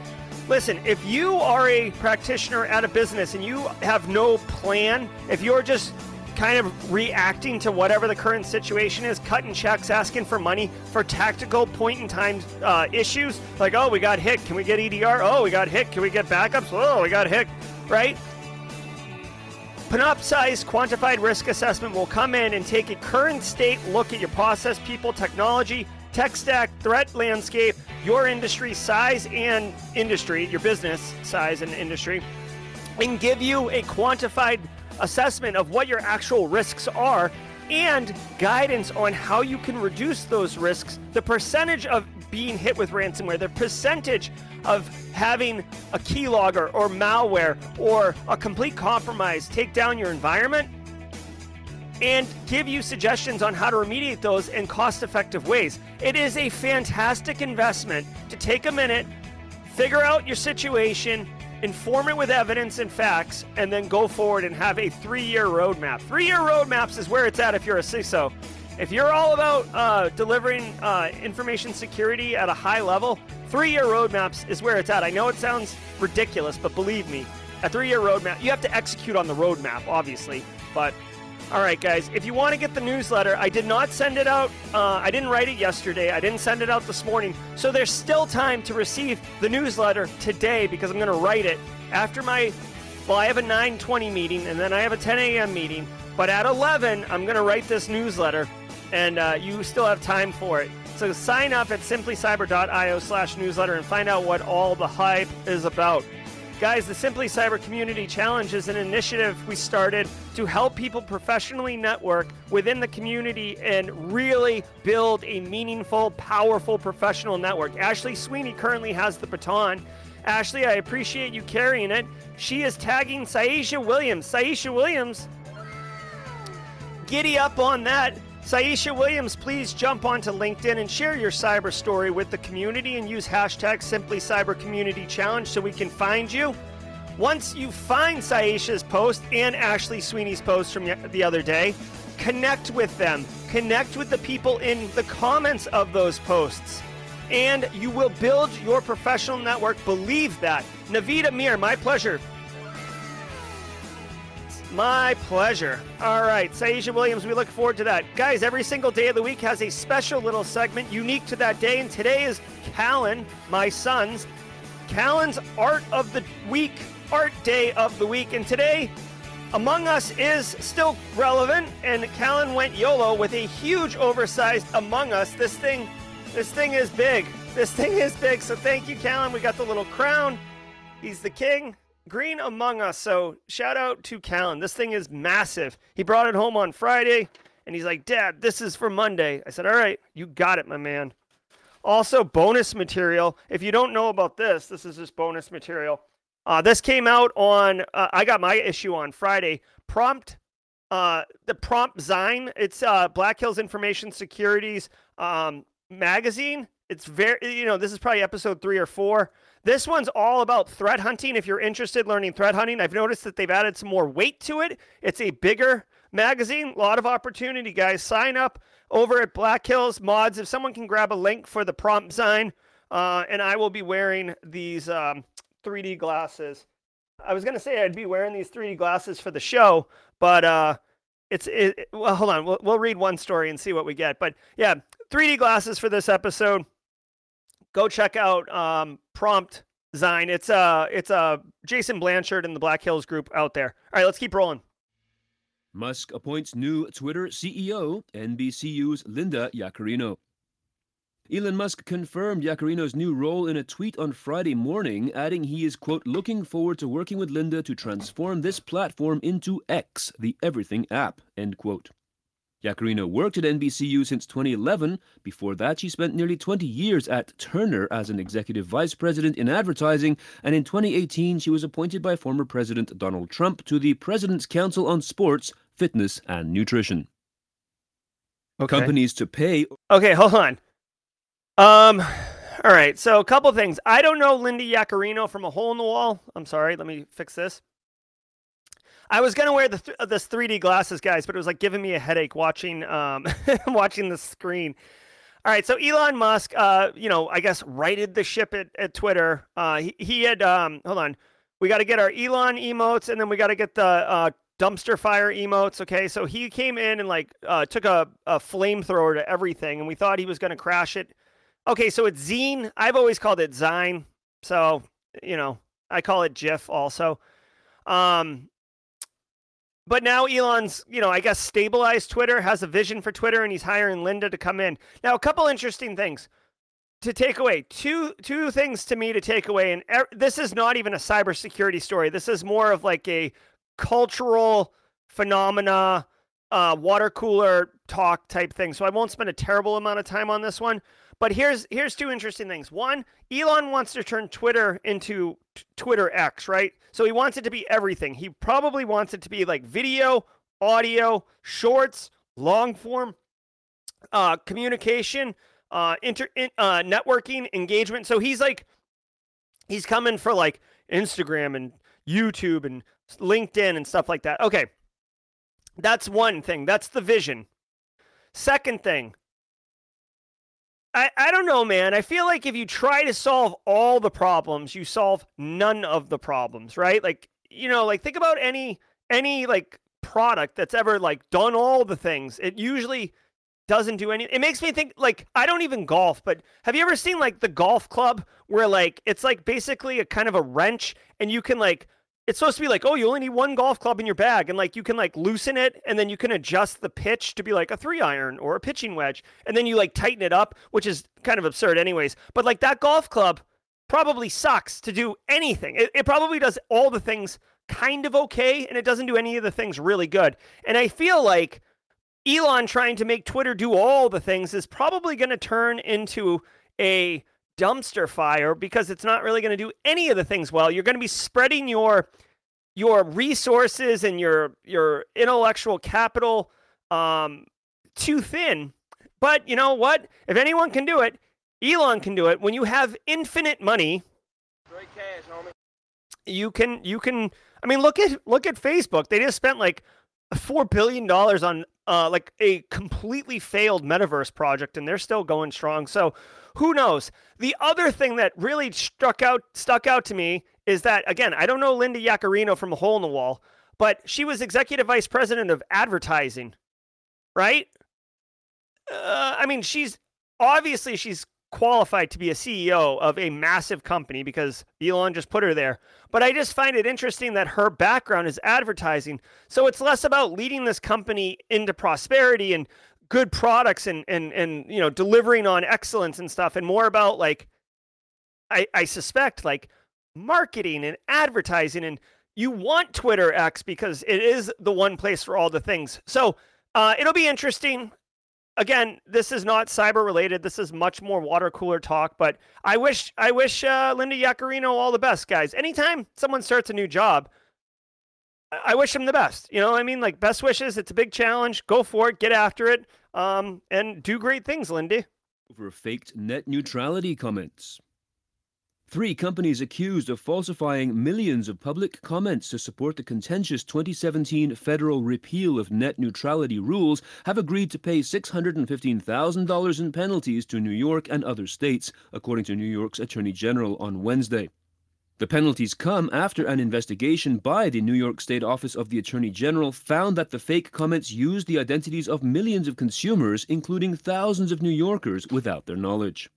Listen, if you are a practitioner at a business and you have no plan, if you're just kind of reacting to whatever the current situation is, cutting checks, asking for money for tactical point in time uh, issues, like, oh, we got hit, can we get EDR? Oh, we got hit, can we get backups? Oh, we got hit, right? Panoptcy's quantified risk assessment will come in and take a current state look at your process, people, technology, tech stack, threat landscape, your industry size and industry, your business size and industry, and give you a quantified assessment of what your actual risks are and guidance on how you can reduce those risks, the percentage of being hit with ransomware, the percentage of having a keylogger or malware or a complete compromise take down your environment and give you suggestions on how to remediate those in cost effective ways. It is a fantastic investment to take a minute, figure out your situation, inform it with evidence and facts, and then go forward and have a three year roadmap. Three year roadmaps is where it's at if you're a CISO. If you're all about uh, delivering uh, information security at a high level, three year roadmaps is where it's at. I know it sounds ridiculous, but believe me, a three year roadmap, you have to execute on the roadmap, obviously, but all right, guys, if you want to get the newsletter, I did not send it out. Uh, I didn't write it yesterday. I didn't send it out this morning. So there's still time to receive the newsletter today because I'm going to write it after my. Well, I have a 9:20 meeting and then I have a 10 a.m. meeting. But at 11, I'm going to write this newsletter, and uh, you still have time for it. So sign up at simplycyber.io/newsletter and find out what all the hype is about. Guys, the Simply Cyber Community Challenge is an initiative we started to help people professionally network within the community and really build a meaningful, powerful professional network. Ashley Sweeney currently has the baton. Ashley, I appreciate you carrying it. She is tagging Saisha Williams. Saisha Williams, giddy up on that. Saisha Williams, please jump onto LinkedIn and share your cyber story with the community and use hashtag Simply Cyber Community Challenge so we can find you. Once you find Saisha's post and Ashley Sweeney's post from the other day, connect with them. Connect with the people in the comments of those posts. And you will build your professional network. Believe that. Navita Mir, my pleasure. My pleasure. All right, Saisha Williams, we look forward to that. Guys, every single day of the week has a special little segment unique to that day, and today is Callan, my son's, Callan's Art of the Week, Art Day of the Week. And today, Among Us is still relevant, and Callan went YOLO with a huge oversized Among Us. This thing, this thing is big. This thing is big. So thank you, Callan. We got the little crown. He's the king. Green Among Us. So shout out to Callan. This thing is massive. He brought it home on Friday and he's like, Dad, this is for Monday. I said, All right, you got it, my man. Also, bonus material. If you don't know about this, this is just bonus material. Uh, this came out on, uh, I got my issue on Friday. Prompt, uh, the Prompt Zine. It's uh, Black Hills Information Securities um, magazine. It's very, you know, this is probably episode three or four. This one's all about threat hunting. If you're interested in learning threat hunting, I've noticed that they've added some more weight to it. It's a bigger magazine, a lot of opportunity, guys. Sign up over at Black Hills Mods. If someone can grab a link for the Prompt Zine, uh, and I will be wearing these um, 3D glasses. I was gonna say I'd be wearing these 3D glasses for the show, but uh, it's it, well. Hold on, we'll, we'll read one story and see what we get. But yeah, 3D glasses for this episode go check out um, Prompt Zine. It's uh it's uh Jason Blanchard and the Black Hills group out there. All right, let's keep rolling. Musk appoints new Twitter CEO, NBCU's Linda Yaccarino. Elon Musk confirmed Yaccarino's new role in a tweet on Friday morning, adding he is, quote, looking forward to working with Linda to transform this platform into X, the everything app, end quote. Yaccarino worked at NBCU since 2011. Before that, she spent nearly 20 years at Turner as an executive vice president in advertising, and in 2018, she was appointed by former President Donald Trump to the President's Council on Sports, Fitness, and Nutrition. Okay. Companies to pay. Okay, hold on. Um, all right. So a couple things. I don't know Linda Yaccarino from a hole in the wall. I'm sorry. Let me fix this. I was gonna wear the th- this 3D glasses, guys, but it was like giving me a headache watching um watching the screen. All right, so Elon Musk, uh, you know, I guess righted the ship at, at Twitter. Uh, he, he had um, hold on, we got to get our Elon emotes, and then we got to get the uh, dumpster fire emotes. Okay, so he came in and like uh, took a, a flamethrower to everything, and we thought he was going to crash it. Okay, so it's Zine. I've always called it Zine. So you know, I call it GIF also. Um, but now Elon's, you know, I guess stabilized Twitter, has a vision for Twitter, and he's hiring Linda to come in. Now, a couple interesting things to take away. Two two things to me to take away, and er, this is not even a cybersecurity story. This is more of like a cultural phenomena, uh, water cooler talk type thing. So I won't spend a terrible amount of time on this one. But here's here's two interesting things. One, Elon wants to turn Twitter into t- Twitter X, right? So he wants it to be everything. He probably wants it to be like video, audio, shorts, long form uh, communication, uh, inter in, uh, networking, engagement. So he's like he's coming for like Instagram and YouTube and LinkedIn and stuff like that. Okay. That's one thing. That's the vision. Second thing, I, I don't know, man. I feel like if you try to solve all the problems, you solve none of the problems, right? Like, you know, like think about any any like product that's ever like done all the things. It usually doesn't do any it makes me think like I don't even golf, but have you ever seen like the golf club where like it's like basically a kind of a wrench and you can like it's supposed to be like, oh, you only need one golf club in your bag, and like you can like loosen it, and then you can adjust the pitch to be like a three iron or a pitching wedge, and then you like tighten it up, which is kind of absurd, anyways. But like that golf club probably sucks to do anything. It, it probably does all the things kind of okay, and it doesn't do any of the things really good. And I feel like Elon trying to make Twitter do all the things is probably going to turn into a dumpster fire because it's not really going to do any of the things well. You're going to be spreading your your resources and your your intellectual capital um, too thin. But you know what? If anyone can do it, Elon can do it. When you have infinite money, cash, you can you can I mean look at look at Facebook. They just spent like 4 billion dollars on uh, like a completely failed metaverse project and they're still going strong. So who knows? The other thing that really struck out stuck out to me is that again, I don't know Linda Yaccarino from a hole in the wall, but she was executive vice president of advertising, right? Uh, I mean, she's obviously she's qualified to be a CEO of a massive company because Elon just put her there. But I just find it interesting that her background is advertising. So it's less about leading this company into prosperity and good products and and and you know delivering on excellence and stuff and more about like I I suspect like marketing and advertising and you want Twitter X because it is the one place for all the things. So uh, it'll be interesting again, this is not cyber related. This is much more water cooler talk. But I wish I wish uh, Linda Yaccarino all the best, guys. Anytime someone starts a new job, I wish them the best. You know, I mean, like best wishes. It's a big challenge. Go for it. Get after it. Um, and do great things, Lindy. Over faked net neutrality comments. Three companies accused of falsifying millions of public comments to support the contentious 2017 federal repeal of net neutrality rules have agreed to pay $615,000 in penalties to New York and other states, according to New York's Attorney General on Wednesday. The penalties come after an investigation by the New York State Office of the Attorney General found that the fake comments used the identities of millions of consumers, including thousands of New Yorkers, without their knowledge.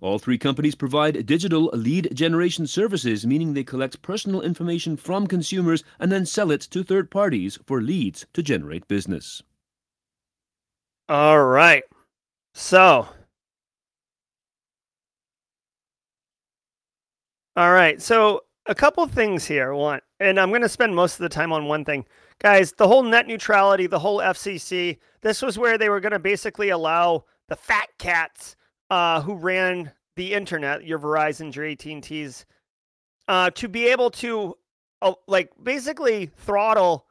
All three companies provide digital lead generation services, meaning they collect personal information from consumers and then sell it to third parties for leads to generate business. All right. So, all right. So, a couple things here. One, and I'm going to spend most of the time on one thing. Guys, the whole net neutrality, the whole FCC, this was where they were going to basically allow the fat cats uh, who ran the internet, your Verizon, your AT&Ts, uh, to be able to uh, like basically throttle,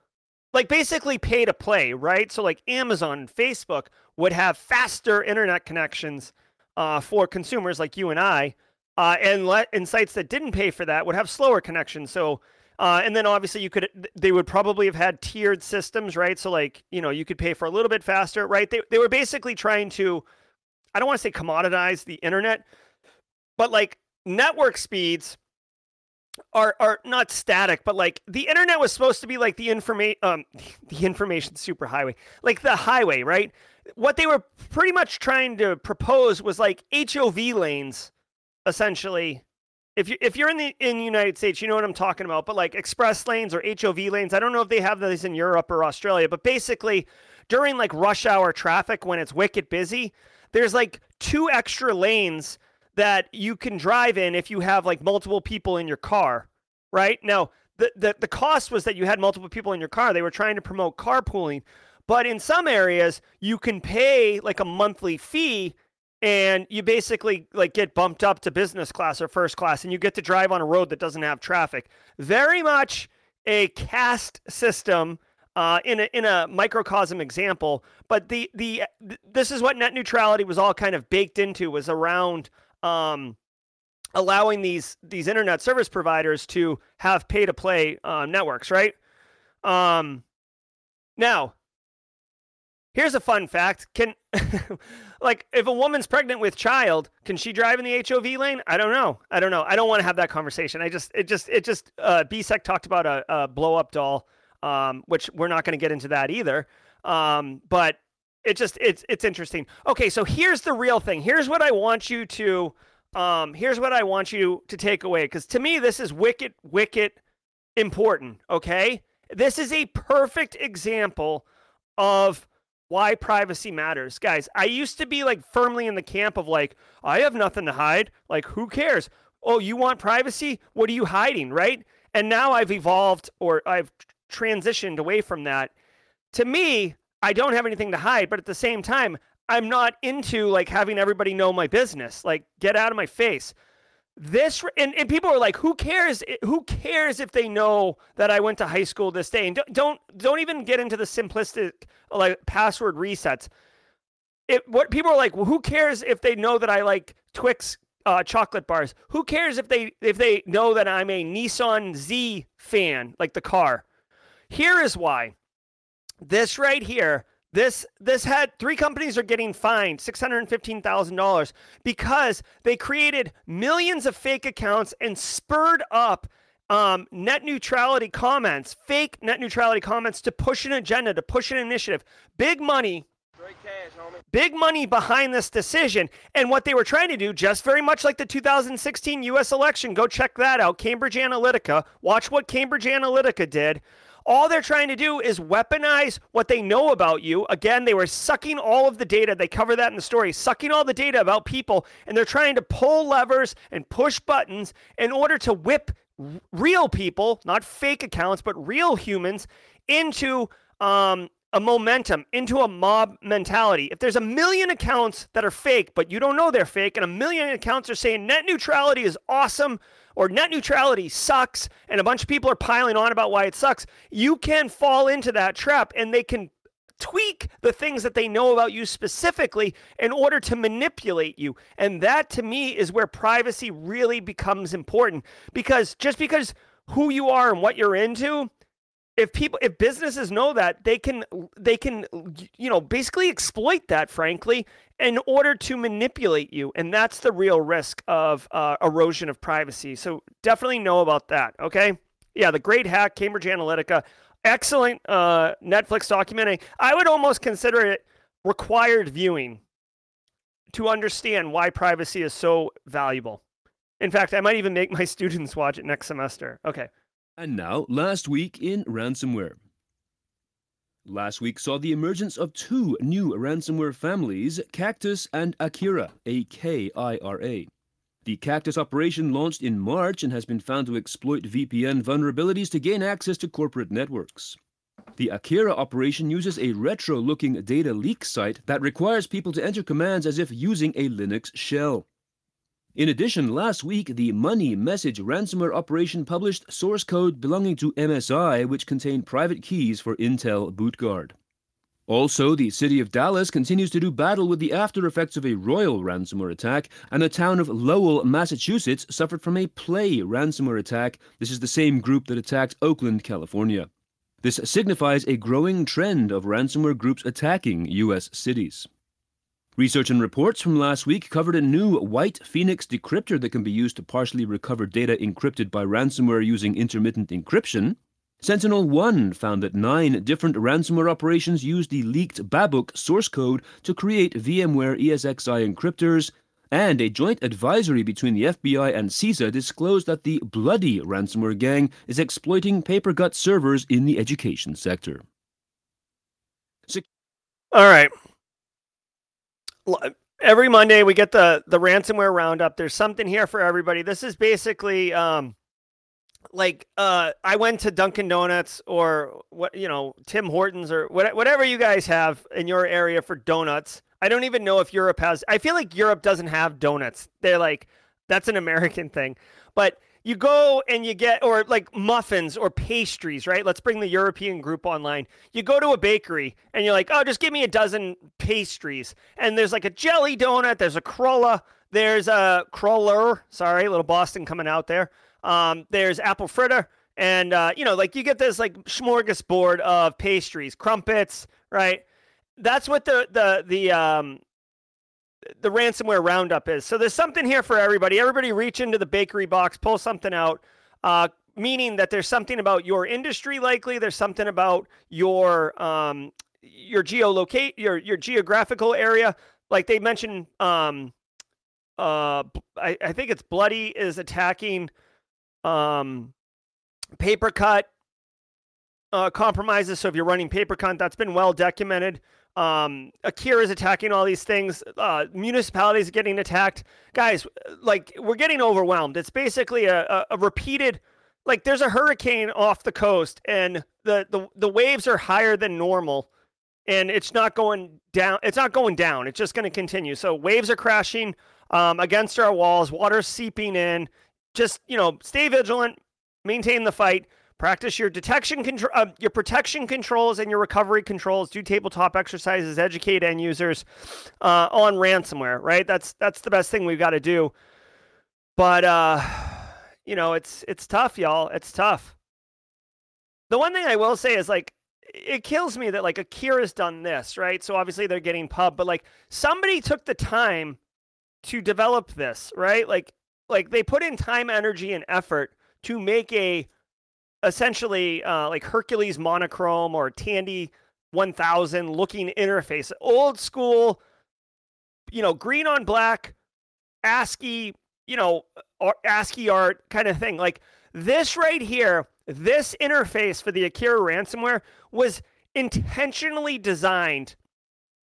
like basically pay to play, right? So like Amazon and Facebook would have faster internet connections uh, for consumers like you and I, uh, and let and sites that didn't pay for that would have slower connections. So. Uh, and then obviously you could they would probably have had tiered systems right so like you know you could pay for a little bit faster right they, they were basically trying to I don't want to say commoditize the internet, but like network speeds are are not static, but like the internet was supposed to be like the information um the information superhighway, like the highway, right? What they were pretty much trying to propose was like HOV lanes, essentially. If you if you're in the in the United States, you know what I'm talking about. But like express lanes or HOV lanes, I don't know if they have those in Europe or Australia, but basically during like rush hour traffic when it's wicked busy, there's like two extra lanes that you can drive in if you have like multiple people in your car, right? Now, the, the, the cost was that you had multiple people in your car. They were trying to promote carpooling. But in some areas, you can pay like a monthly fee and you basically like get bumped up to business class or first class and you get to drive on a road that doesn't have traffic. Very much a caste system uh, in a in a microcosm example. But the the this is what net neutrality was all kind of baked into was around um, allowing these these internet service providers to have pay to play uh, networks, right? Um, now, here's a fun fact: can like if a woman's pregnant with child, can she drive in the HOV lane? I don't know. I don't know. I don't want to have that conversation. I just it just it just uh, BSEC talked about a, a blow up doll um, which we're not going to get into that either. Um, but it just it's it's interesting. Okay, so here's the real thing. Here's what I want you to um, here's what I want you to take away because to me this is wicked wicked important. Okay, this is a perfect example of why privacy matters. Guys, I used to be like firmly in the camp of like, I have nothing to hide. Like, who cares? Oh, you want privacy? What are you hiding? Right. And now I've evolved or I've transitioned away from that. To me, I don't have anything to hide, but at the same time, I'm not into like having everybody know my business. Like, get out of my face. This and, and people are like, who cares? Who cares if they know that I went to high school this day? And don't don't, don't even get into the simplistic like password resets. it, what people are like, well, who cares if they know that I like Twix uh, chocolate bars? Who cares if they if they know that I'm a Nissan Z fan, like the car? Here is why. This right here this this had three companies are getting fined $615,000 because they created millions of fake accounts and spurred up um, net neutrality comments, fake net neutrality comments to push an agenda, to push an initiative. Big money. Cash, big money behind this decision. And what they were trying to do, just very much like the 2016 US election, go check that out. Cambridge Analytica. Watch what Cambridge Analytica did all they're trying to do is weaponize what they know about you. Again, they were sucking all of the data. They cover that in the story, sucking all the data about people, and they're trying to pull levers and push buttons in order to whip real people, not fake accounts, but real humans into um, a momentum, into a mob mentality. If there's a million accounts that are fake, but you don't know they're fake, and a million accounts are saying net neutrality is awesome, or net neutrality sucks and a bunch of people are piling on about why it sucks, you can fall into that trap and they can tweak the things that they know about you specifically in order to manipulate you. And that to me is where privacy really becomes important because just because who you are and what you're into if people if businesses know that they can they can you know basically exploit that frankly in order to manipulate you. And that's the real risk of uh, erosion of privacy. So definitely know about that okay? Yeah the great hack cambridge analytica excellent uh, netflix documentary. I would almost consider it required viewing to understand why privacy is so valuable. In fact i might even make my students watch it next semester. Okay and now, last week in ransomware. Last week saw the emergence of two new ransomware families, Cactus and Akira, A-K-I-R-A. The Cactus operation launched in March and has been found to exploit VPN vulnerabilities to gain access to corporate networks. The Akira operation uses a retro-looking data leak site that requires people to enter commands as if using a Linux shell. In addition, last week, the Money Message ransomware operation published source code belonging to MSI, which contained private keys for Intel BootGuard. Also, the city of Dallas continues to do battle with the after effects of a royal ransomware attack, and the town of Lowell, Massachusetts suffered from a Play ransomware attack. This is the same group that attacked Oakland, California. This signifies a growing trend of ransomware groups attacking U.S. cities. Research and reports from last week covered a new White Phoenix decryptor that can be used to partially recover data encrypted by ransomware using intermittent encryption. SentinelOne found that nine different ransomware operations used the leaked Babuk source code to create VMware ESXi encryptors, and a joint advisory between the FBI and CISA disclosed that the bloody ransomware gang is exploiting PaperCut servers in the education sector. All right every Monday we get the the ransomware roundup. There's something here for everybody. This is basically um like uh I went to Dunkin Donuts or what you know Tim Hortons or what, whatever you guys have in your area for donuts. I don't even know if Europe has. I feel like Europe doesn't have donuts. They're like that's an American thing. But you go and you get or like muffins or pastries, right? Let's bring the European group online. You go to a bakery and you're like, "Oh, just give me a dozen pastries." And there's like a jelly donut, there's a crulla, there's a cruller, sorry, little Boston coming out there. Um, there's apple fritter and uh, you know, like you get this like smorgasbord of pastries, crumpets, right? That's what the the the um the ransomware roundup is. So there's something here for everybody. Everybody reach into the bakery box, pull something out. Uh, meaning that there's something about your industry likely there's something about your um, your geolocate your your geographical area like they mentioned um, uh, I, I think it's bloody is attacking um, PaperCut uh, compromises so if you're running PaperCut that's been well documented um, Akira is attacking all these things. Uh, municipalities are getting attacked. Guys, like we're getting overwhelmed. It's basically a, a, a repeated, like there's a hurricane off the coast, and the, the the waves are higher than normal, and it's not going down. It's not going down. It's just going to continue. So waves are crashing um, against our walls. Water's seeping in. Just you know, stay vigilant, maintain the fight. Practice your detection control, uh, your protection controls, and your recovery controls. Do tabletop exercises. Educate end users uh, on ransomware. Right. That's that's the best thing we've got to do. But uh, you know, it's it's tough, y'all. It's tough. The one thing I will say is like it kills me that like Akira's done this, right? So obviously they're getting pub, but like somebody took the time to develop this, right? Like like they put in time, energy, and effort to make a essentially uh, like Hercules monochrome or Tandy 1000 looking interface, old school, you know, green on black, ASCII, you know, ASCII art kind of thing. Like this right here, this interface for the Akira ransomware was intentionally designed,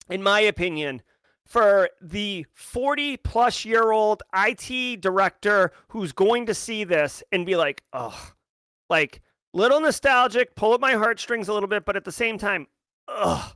in my opinion, for the 40 plus year old IT director who's going to see this and be like, oh, like little nostalgic, pull at my heartstrings a little bit, but at the same time, ugh.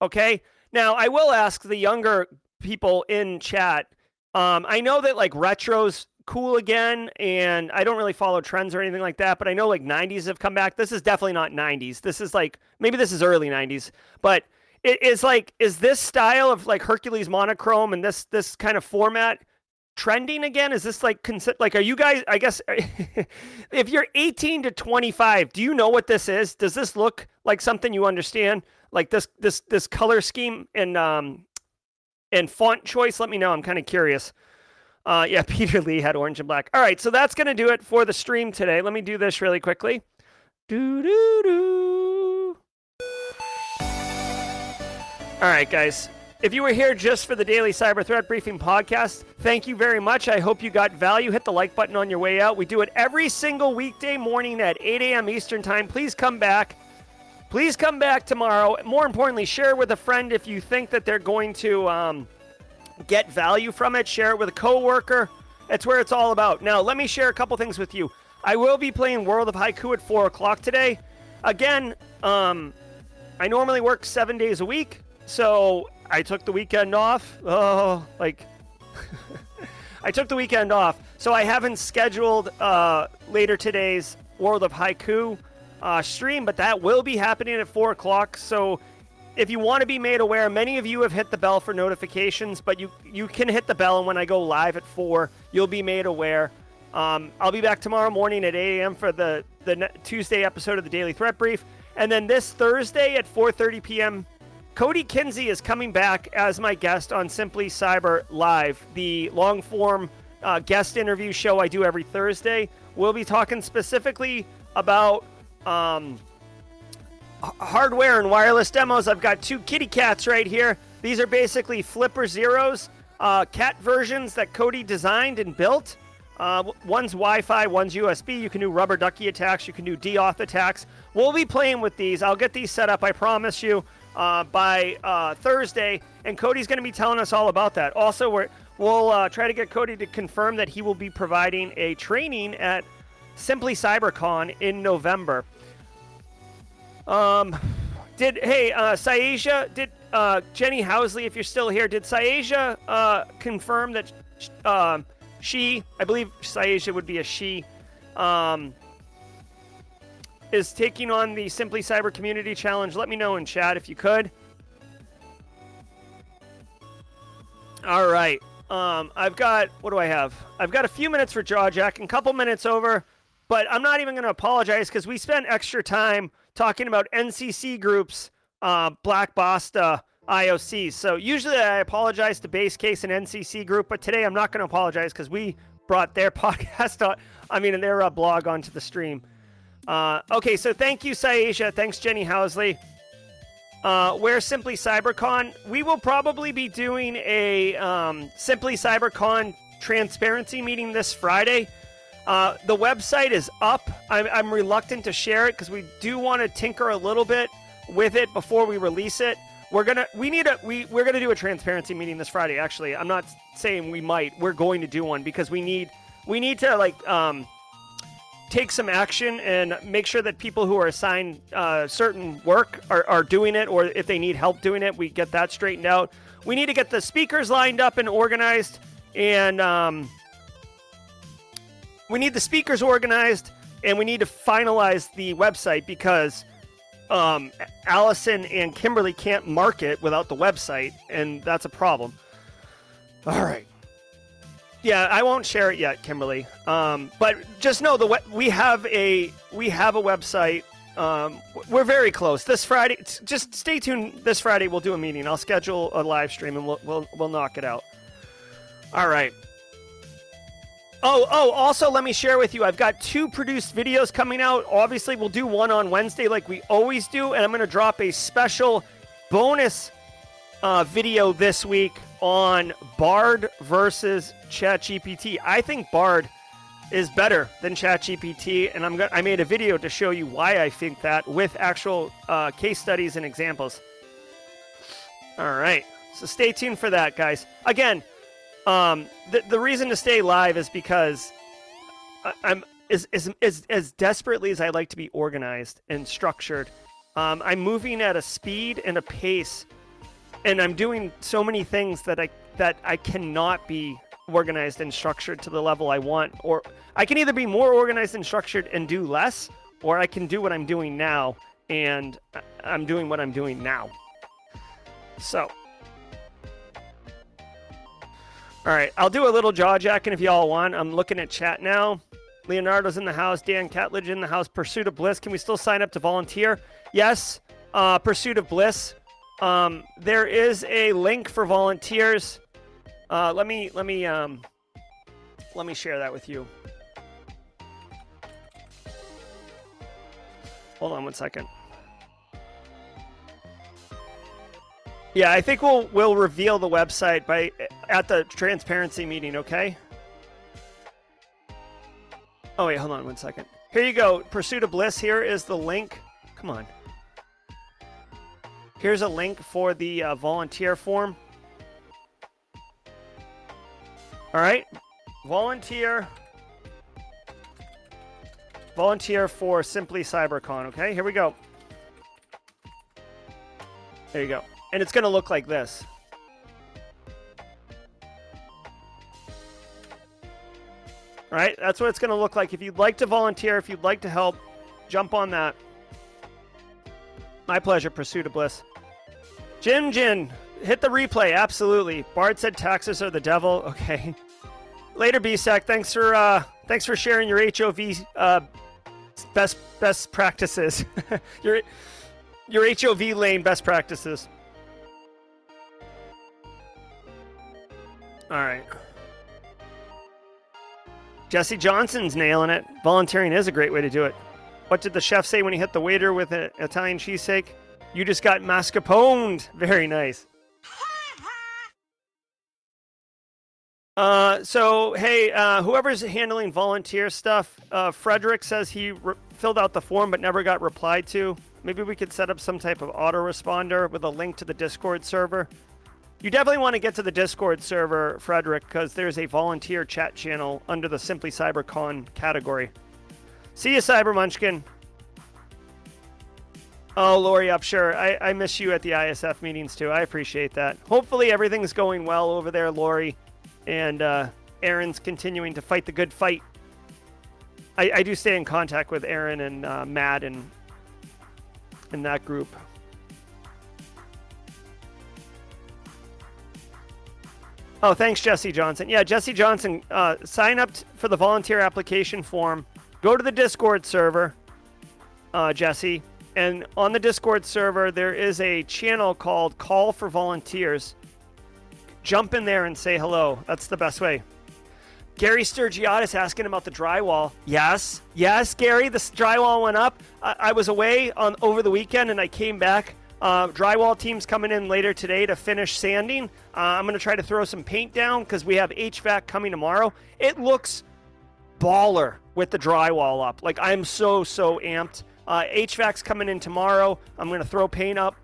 Okay. Now I will ask the younger people in chat. Um, I know that like retros cool again, and I don't really follow trends or anything like that, but I know like 90s have come back. This is definitely not 90s. This is like maybe this is early 90s, but it is like is this style of like Hercules monochrome and this this kind of format trending again? Is this like like are you guys? I guess if you're 18 to 25, do you know what this is? Does this look like something you understand? Like this this this color scheme and um and font choice? Let me know. I'm kind of curious. Uh, yeah, Peter Lee had orange and black. All right, so that's gonna do it for the stream today. Let me do this really quickly. Do do do. All right, guys. If you were here just for the daily cyber threat briefing podcast, thank you very much. I hope you got value. Hit the like button on your way out. We do it every single weekday morning at 8 a.m. Eastern Time. Please come back. Please come back tomorrow. More importantly, share with a friend if you think that they're going to um, get value from it. Share it with a coworker. That's where it's all about. Now, let me share a couple things with you. I will be playing World of Haiku at 4 o'clock today. Again, um, I normally work seven days a week. So I took the weekend off. Oh, like I took the weekend off, so I haven't scheduled uh, later today's World of Haiku uh, stream, but that will be happening at four o'clock. So if you want to be made aware, many of you have hit the bell for notifications, but you you can hit the bell, and when I go live at four, you'll be made aware. Um, I'll be back tomorrow morning at 8 a.m. for the the Tuesday episode of the Daily Threat Brief, and then this Thursday at 4:30 p.m. Cody Kinsey is coming back as my guest on Simply Cyber Live, the long form uh, guest interview show I do every Thursday. We'll be talking specifically about um, hardware and wireless demos. I've got two kitty cats right here. These are basically Flipper Zeros, uh, cat versions that Cody designed and built. Uh, one's Wi-Fi, one's USB. You can do rubber ducky attacks. You can do DOS attacks. We'll be playing with these. I'll get these set up. I promise you uh, by uh, Thursday, and Cody's going to be telling us all about that. Also, we will uh, try to get Cody to confirm that he will be providing a training at Simply CyberCon in November. Um, did hey uh, did uh, Jenny Housley, if you're still here, did Syasia uh, confirm that uh, she, I believe Syasia would be a she, um, is taking on the Simply Cyber Community Challenge. Let me know in chat if you could. All right. Um, I've got, what do I have? I've got a few minutes for Jaw Jack and a couple minutes over, but I'm not even going to apologize because we spent extra time talking about NCC groups, uh, Black Basta, IOCs. So usually I apologize to Base Case and NCC group, but today I'm not going to apologize because we brought their podcast on, I mean, their uh, blog onto the stream. Uh, okay, so thank you, Syasia. Thanks, Jenny Housley. Uh, where Simply CyberCon, we will probably be doing a um, Simply CyberCon transparency meeting this Friday. Uh, the website is up. I'm, I'm reluctant to share it because we do want to tinker a little bit with it before we release it. We're gonna we need a we we're gonna do a transparency meeting this Friday. Actually, I'm not saying we might. We're going to do one because we need we need to like um, take some action and make sure that people who are assigned uh, certain work are, are doing it, or if they need help doing it, we get that straightened out. We need to get the speakers lined up and organized, and um, we need the speakers organized. and we need to finalize the website because um, Allison and Kimberly can't market without the website, and that's a problem. All right. Yeah, I won't share it yet, Kimberly. Um, but just know the we- have a we have a website. Um, we're very close. This Friday, just stay tuned. This Friday, we'll do a meeting. I'll schedule a live stream and we'll we'll, we'll knock it out. All right. Oh, oh, also let me share with you. I've got two produced videos coming out. Obviously, we'll do one on Wednesday like we always do, and I'm going to drop a special bonus uh, video this week on Bard versus ChatGPT. I think Bard is better than ChatGPT, and I'm I made a video to show you why I think that with actual uh, case studies and examples. All right, so stay tuned for that, guys. Again, um, the the reason to stay live is because I, I'm as, as as as desperately as I like to be organized and structured. Um, I'm moving at a speed and a pace and I'm doing so many things that I that I cannot be organized and structured to the level I want or I can either be more organized and structured and do less or I can do what I'm doing now and I'm doing what I'm doing now. So All right, I'll do a little jaw jacking if y'all want. I'm looking at chat now. Leonardo's in the house. Dan Catledge in the house. Pursuit of Bliss. Can we still sign up to volunteer? Yes. Uh, Pursuit of Bliss. Um, there is a link for volunteers. Uh, let me let me um, let me share that with you. Hold on one second. Yeah, I think we'll we'll reveal the website by at the transparency meeting. Okay. Oh wait, hold on one second. Here you go. Pursuit of Bliss. Here is the link. Come on. Here's a link for the uh, volunteer form. All right, volunteer. Volunteer for Simply CyberCon. Okay, here we go. There you go, and it's going to look like this. All right, that's what it's going to look like. If you'd like to volunteer, if you'd like to help, jump on that. My pleasure, Pursuit of Bliss. Jim Jin, hit the replay. Absolutely. Bard said taxes are the devil. Okay. Later, BSEC. Thanks for uh, thanks for sharing your HOV uh, best best practices. your your HOV lane best practices. All right. Jesse Johnson's nailing it. Volunteering is a great way to do it. What did the chef say when he hit the waiter with an Italian cheesesteak? You just got mascarponed. Very nice. Uh, so hey, uh, whoever's handling volunteer stuff, uh, Frederick says he re- filled out the form but never got replied to. Maybe we could set up some type of autoresponder with a link to the Discord server. You definitely want to get to the Discord server, Frederick, because there's a volunteer chat channel under the Simply CyberCon category. See you, Cyber Munchkin. Oh, Lori Upshur, I, I miss you at the ISF meetings too. I appreciate that. Hopefully everything's going well over there, Lori, and uh, Aaron's continuing to fight the good fight. I, I do stay in contact with Aaron and uh, Matt and in that group. Oh, thanks, Jesse Johnson. Yeah, Jesse Johnson, uh, sign up t- for the volunteer application form. Go to the Discord server, uh, Jesse, and on the Discord server there is a channel called Call for Volunteers. Jump in there and say hello. That's the best way. Gary Sturgiotis asking about the drywall. Yes, yes, Gary, the drywall went up. I, I was away on over the weekend and I came back. Uh, drywall team's coming in later today to finish sanding. Uh, I'm going to try to throw some paint down because we have HVAC coming tomorrow. It looks baller with the drywall up. Like I'm so so amped. Uh, HVAC's coming in tomorrow. I'm gonna throw paint up,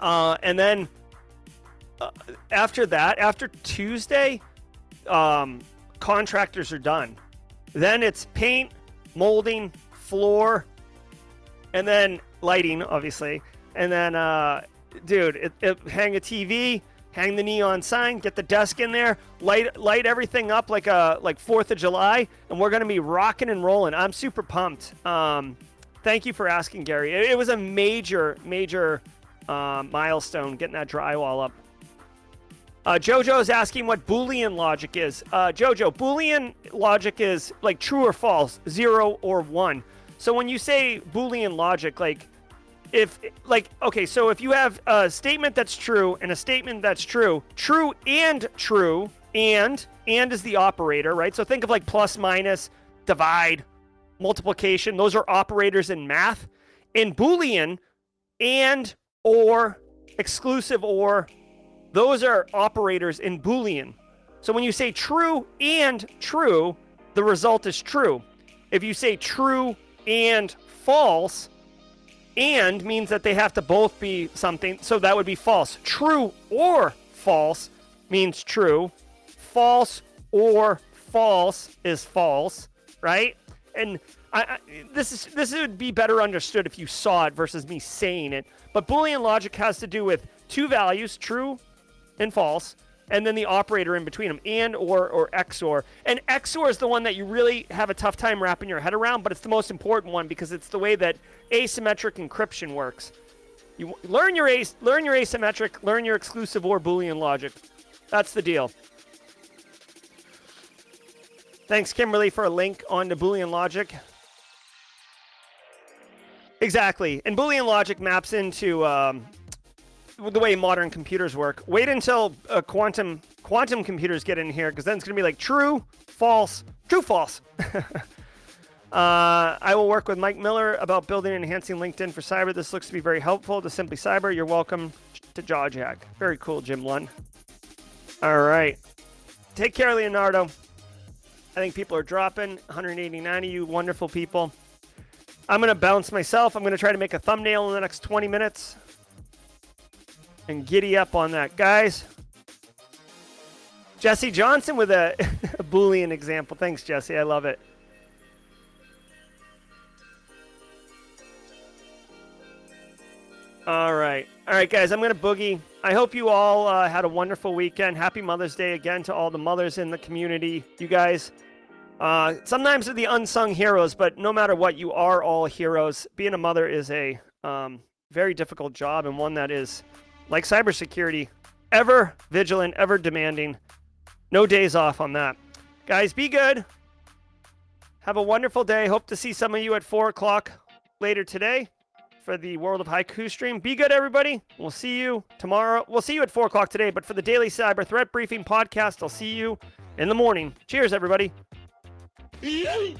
uh, and then uh, after that, after Tuesday, um, contractors are done. Then it's paint, molding, floor, and then lighting, obviously, and then uh, dude, it, it, hang a TV, hang the neon sign, get the desk in there, light light everything up like a like Fourth of July, and we're gonna be rocking and rolling. I'm super pumped. Um, thank you for asking, Gary. It, it was a major major uh, milestone getting that drywall up. Uh, Jojo is asking what Boolean logic is. Uh, Jojo, Boolean logic is like true or false, zero or one. So when you say Boolean logic, like if like okay so if you have a statement that's true and a statement that's true true and true and and is the operator right? So think of like plus minus divide multiplication. Those are operators in math. In boolean and or exclusive or those are operators in boolean. So when you say true and true the result is true. If you say true and false and means that they have to both be something. So that would be false. True or false means true. False or false is false, right? And I, I, this is this would be better understood if you saw it versus me saying it. But Boolean logic has to do with two values, true and false, and then the operator in between them, and or or XOR. And XOR is the one that you really have a tough time wrapping your head around, but it's the most important one because it's the way that asymmetric encryption works. You learn your as, learn your asymmetric, learn your exclusive or Boolean logic. That's the deal. Thanks, Kimberly, for a link on the Boolean logic. Exactly, and Boolean logic maps into um, the way modern computers work. Wait until uh, quantum quantum computers get in here, because then it's to be like true, false, true, false. uh, I will work with Mike Miller about building and enhancing LinkedIn for cyber. This looks to be very helpful to Simply Cyber. You're welcome to JawJack. Very cool, Jim Lund. All right. Take care, Leonardo. I think people are dropping. 189 of you wonderful people. I'm going to bounce myself. I'm going to try to make a thumbnail in the next 20 minutes and giddy up on that. Guys, Jesse Johnson with a, a Boolean example. Thanks, Jesse. I love it. All right. All right, guys, I'm going to boogie. I hope you all uh, had a wonderful weekend. Happy Mother's Day again to all the mothers in the community. You guys, uh, sometimes they're the unsung heroes, but no matter what, you are all heroes. Being a mother is a um, very difficult job and one that is like cybersecurity, ever vigilant, ever demanding. No days off on that. Guys, be good. Have a wonderful day. Hope to see some of you at 4 o'clock later today for the World of Haiku stream. Be good, everybody. We'll see you tomorrow. We'll see you at 4 o'clock today, but for the daily cyber threat briefing podcast, I'll see you in the morning. Cheers, everybody. Yeah.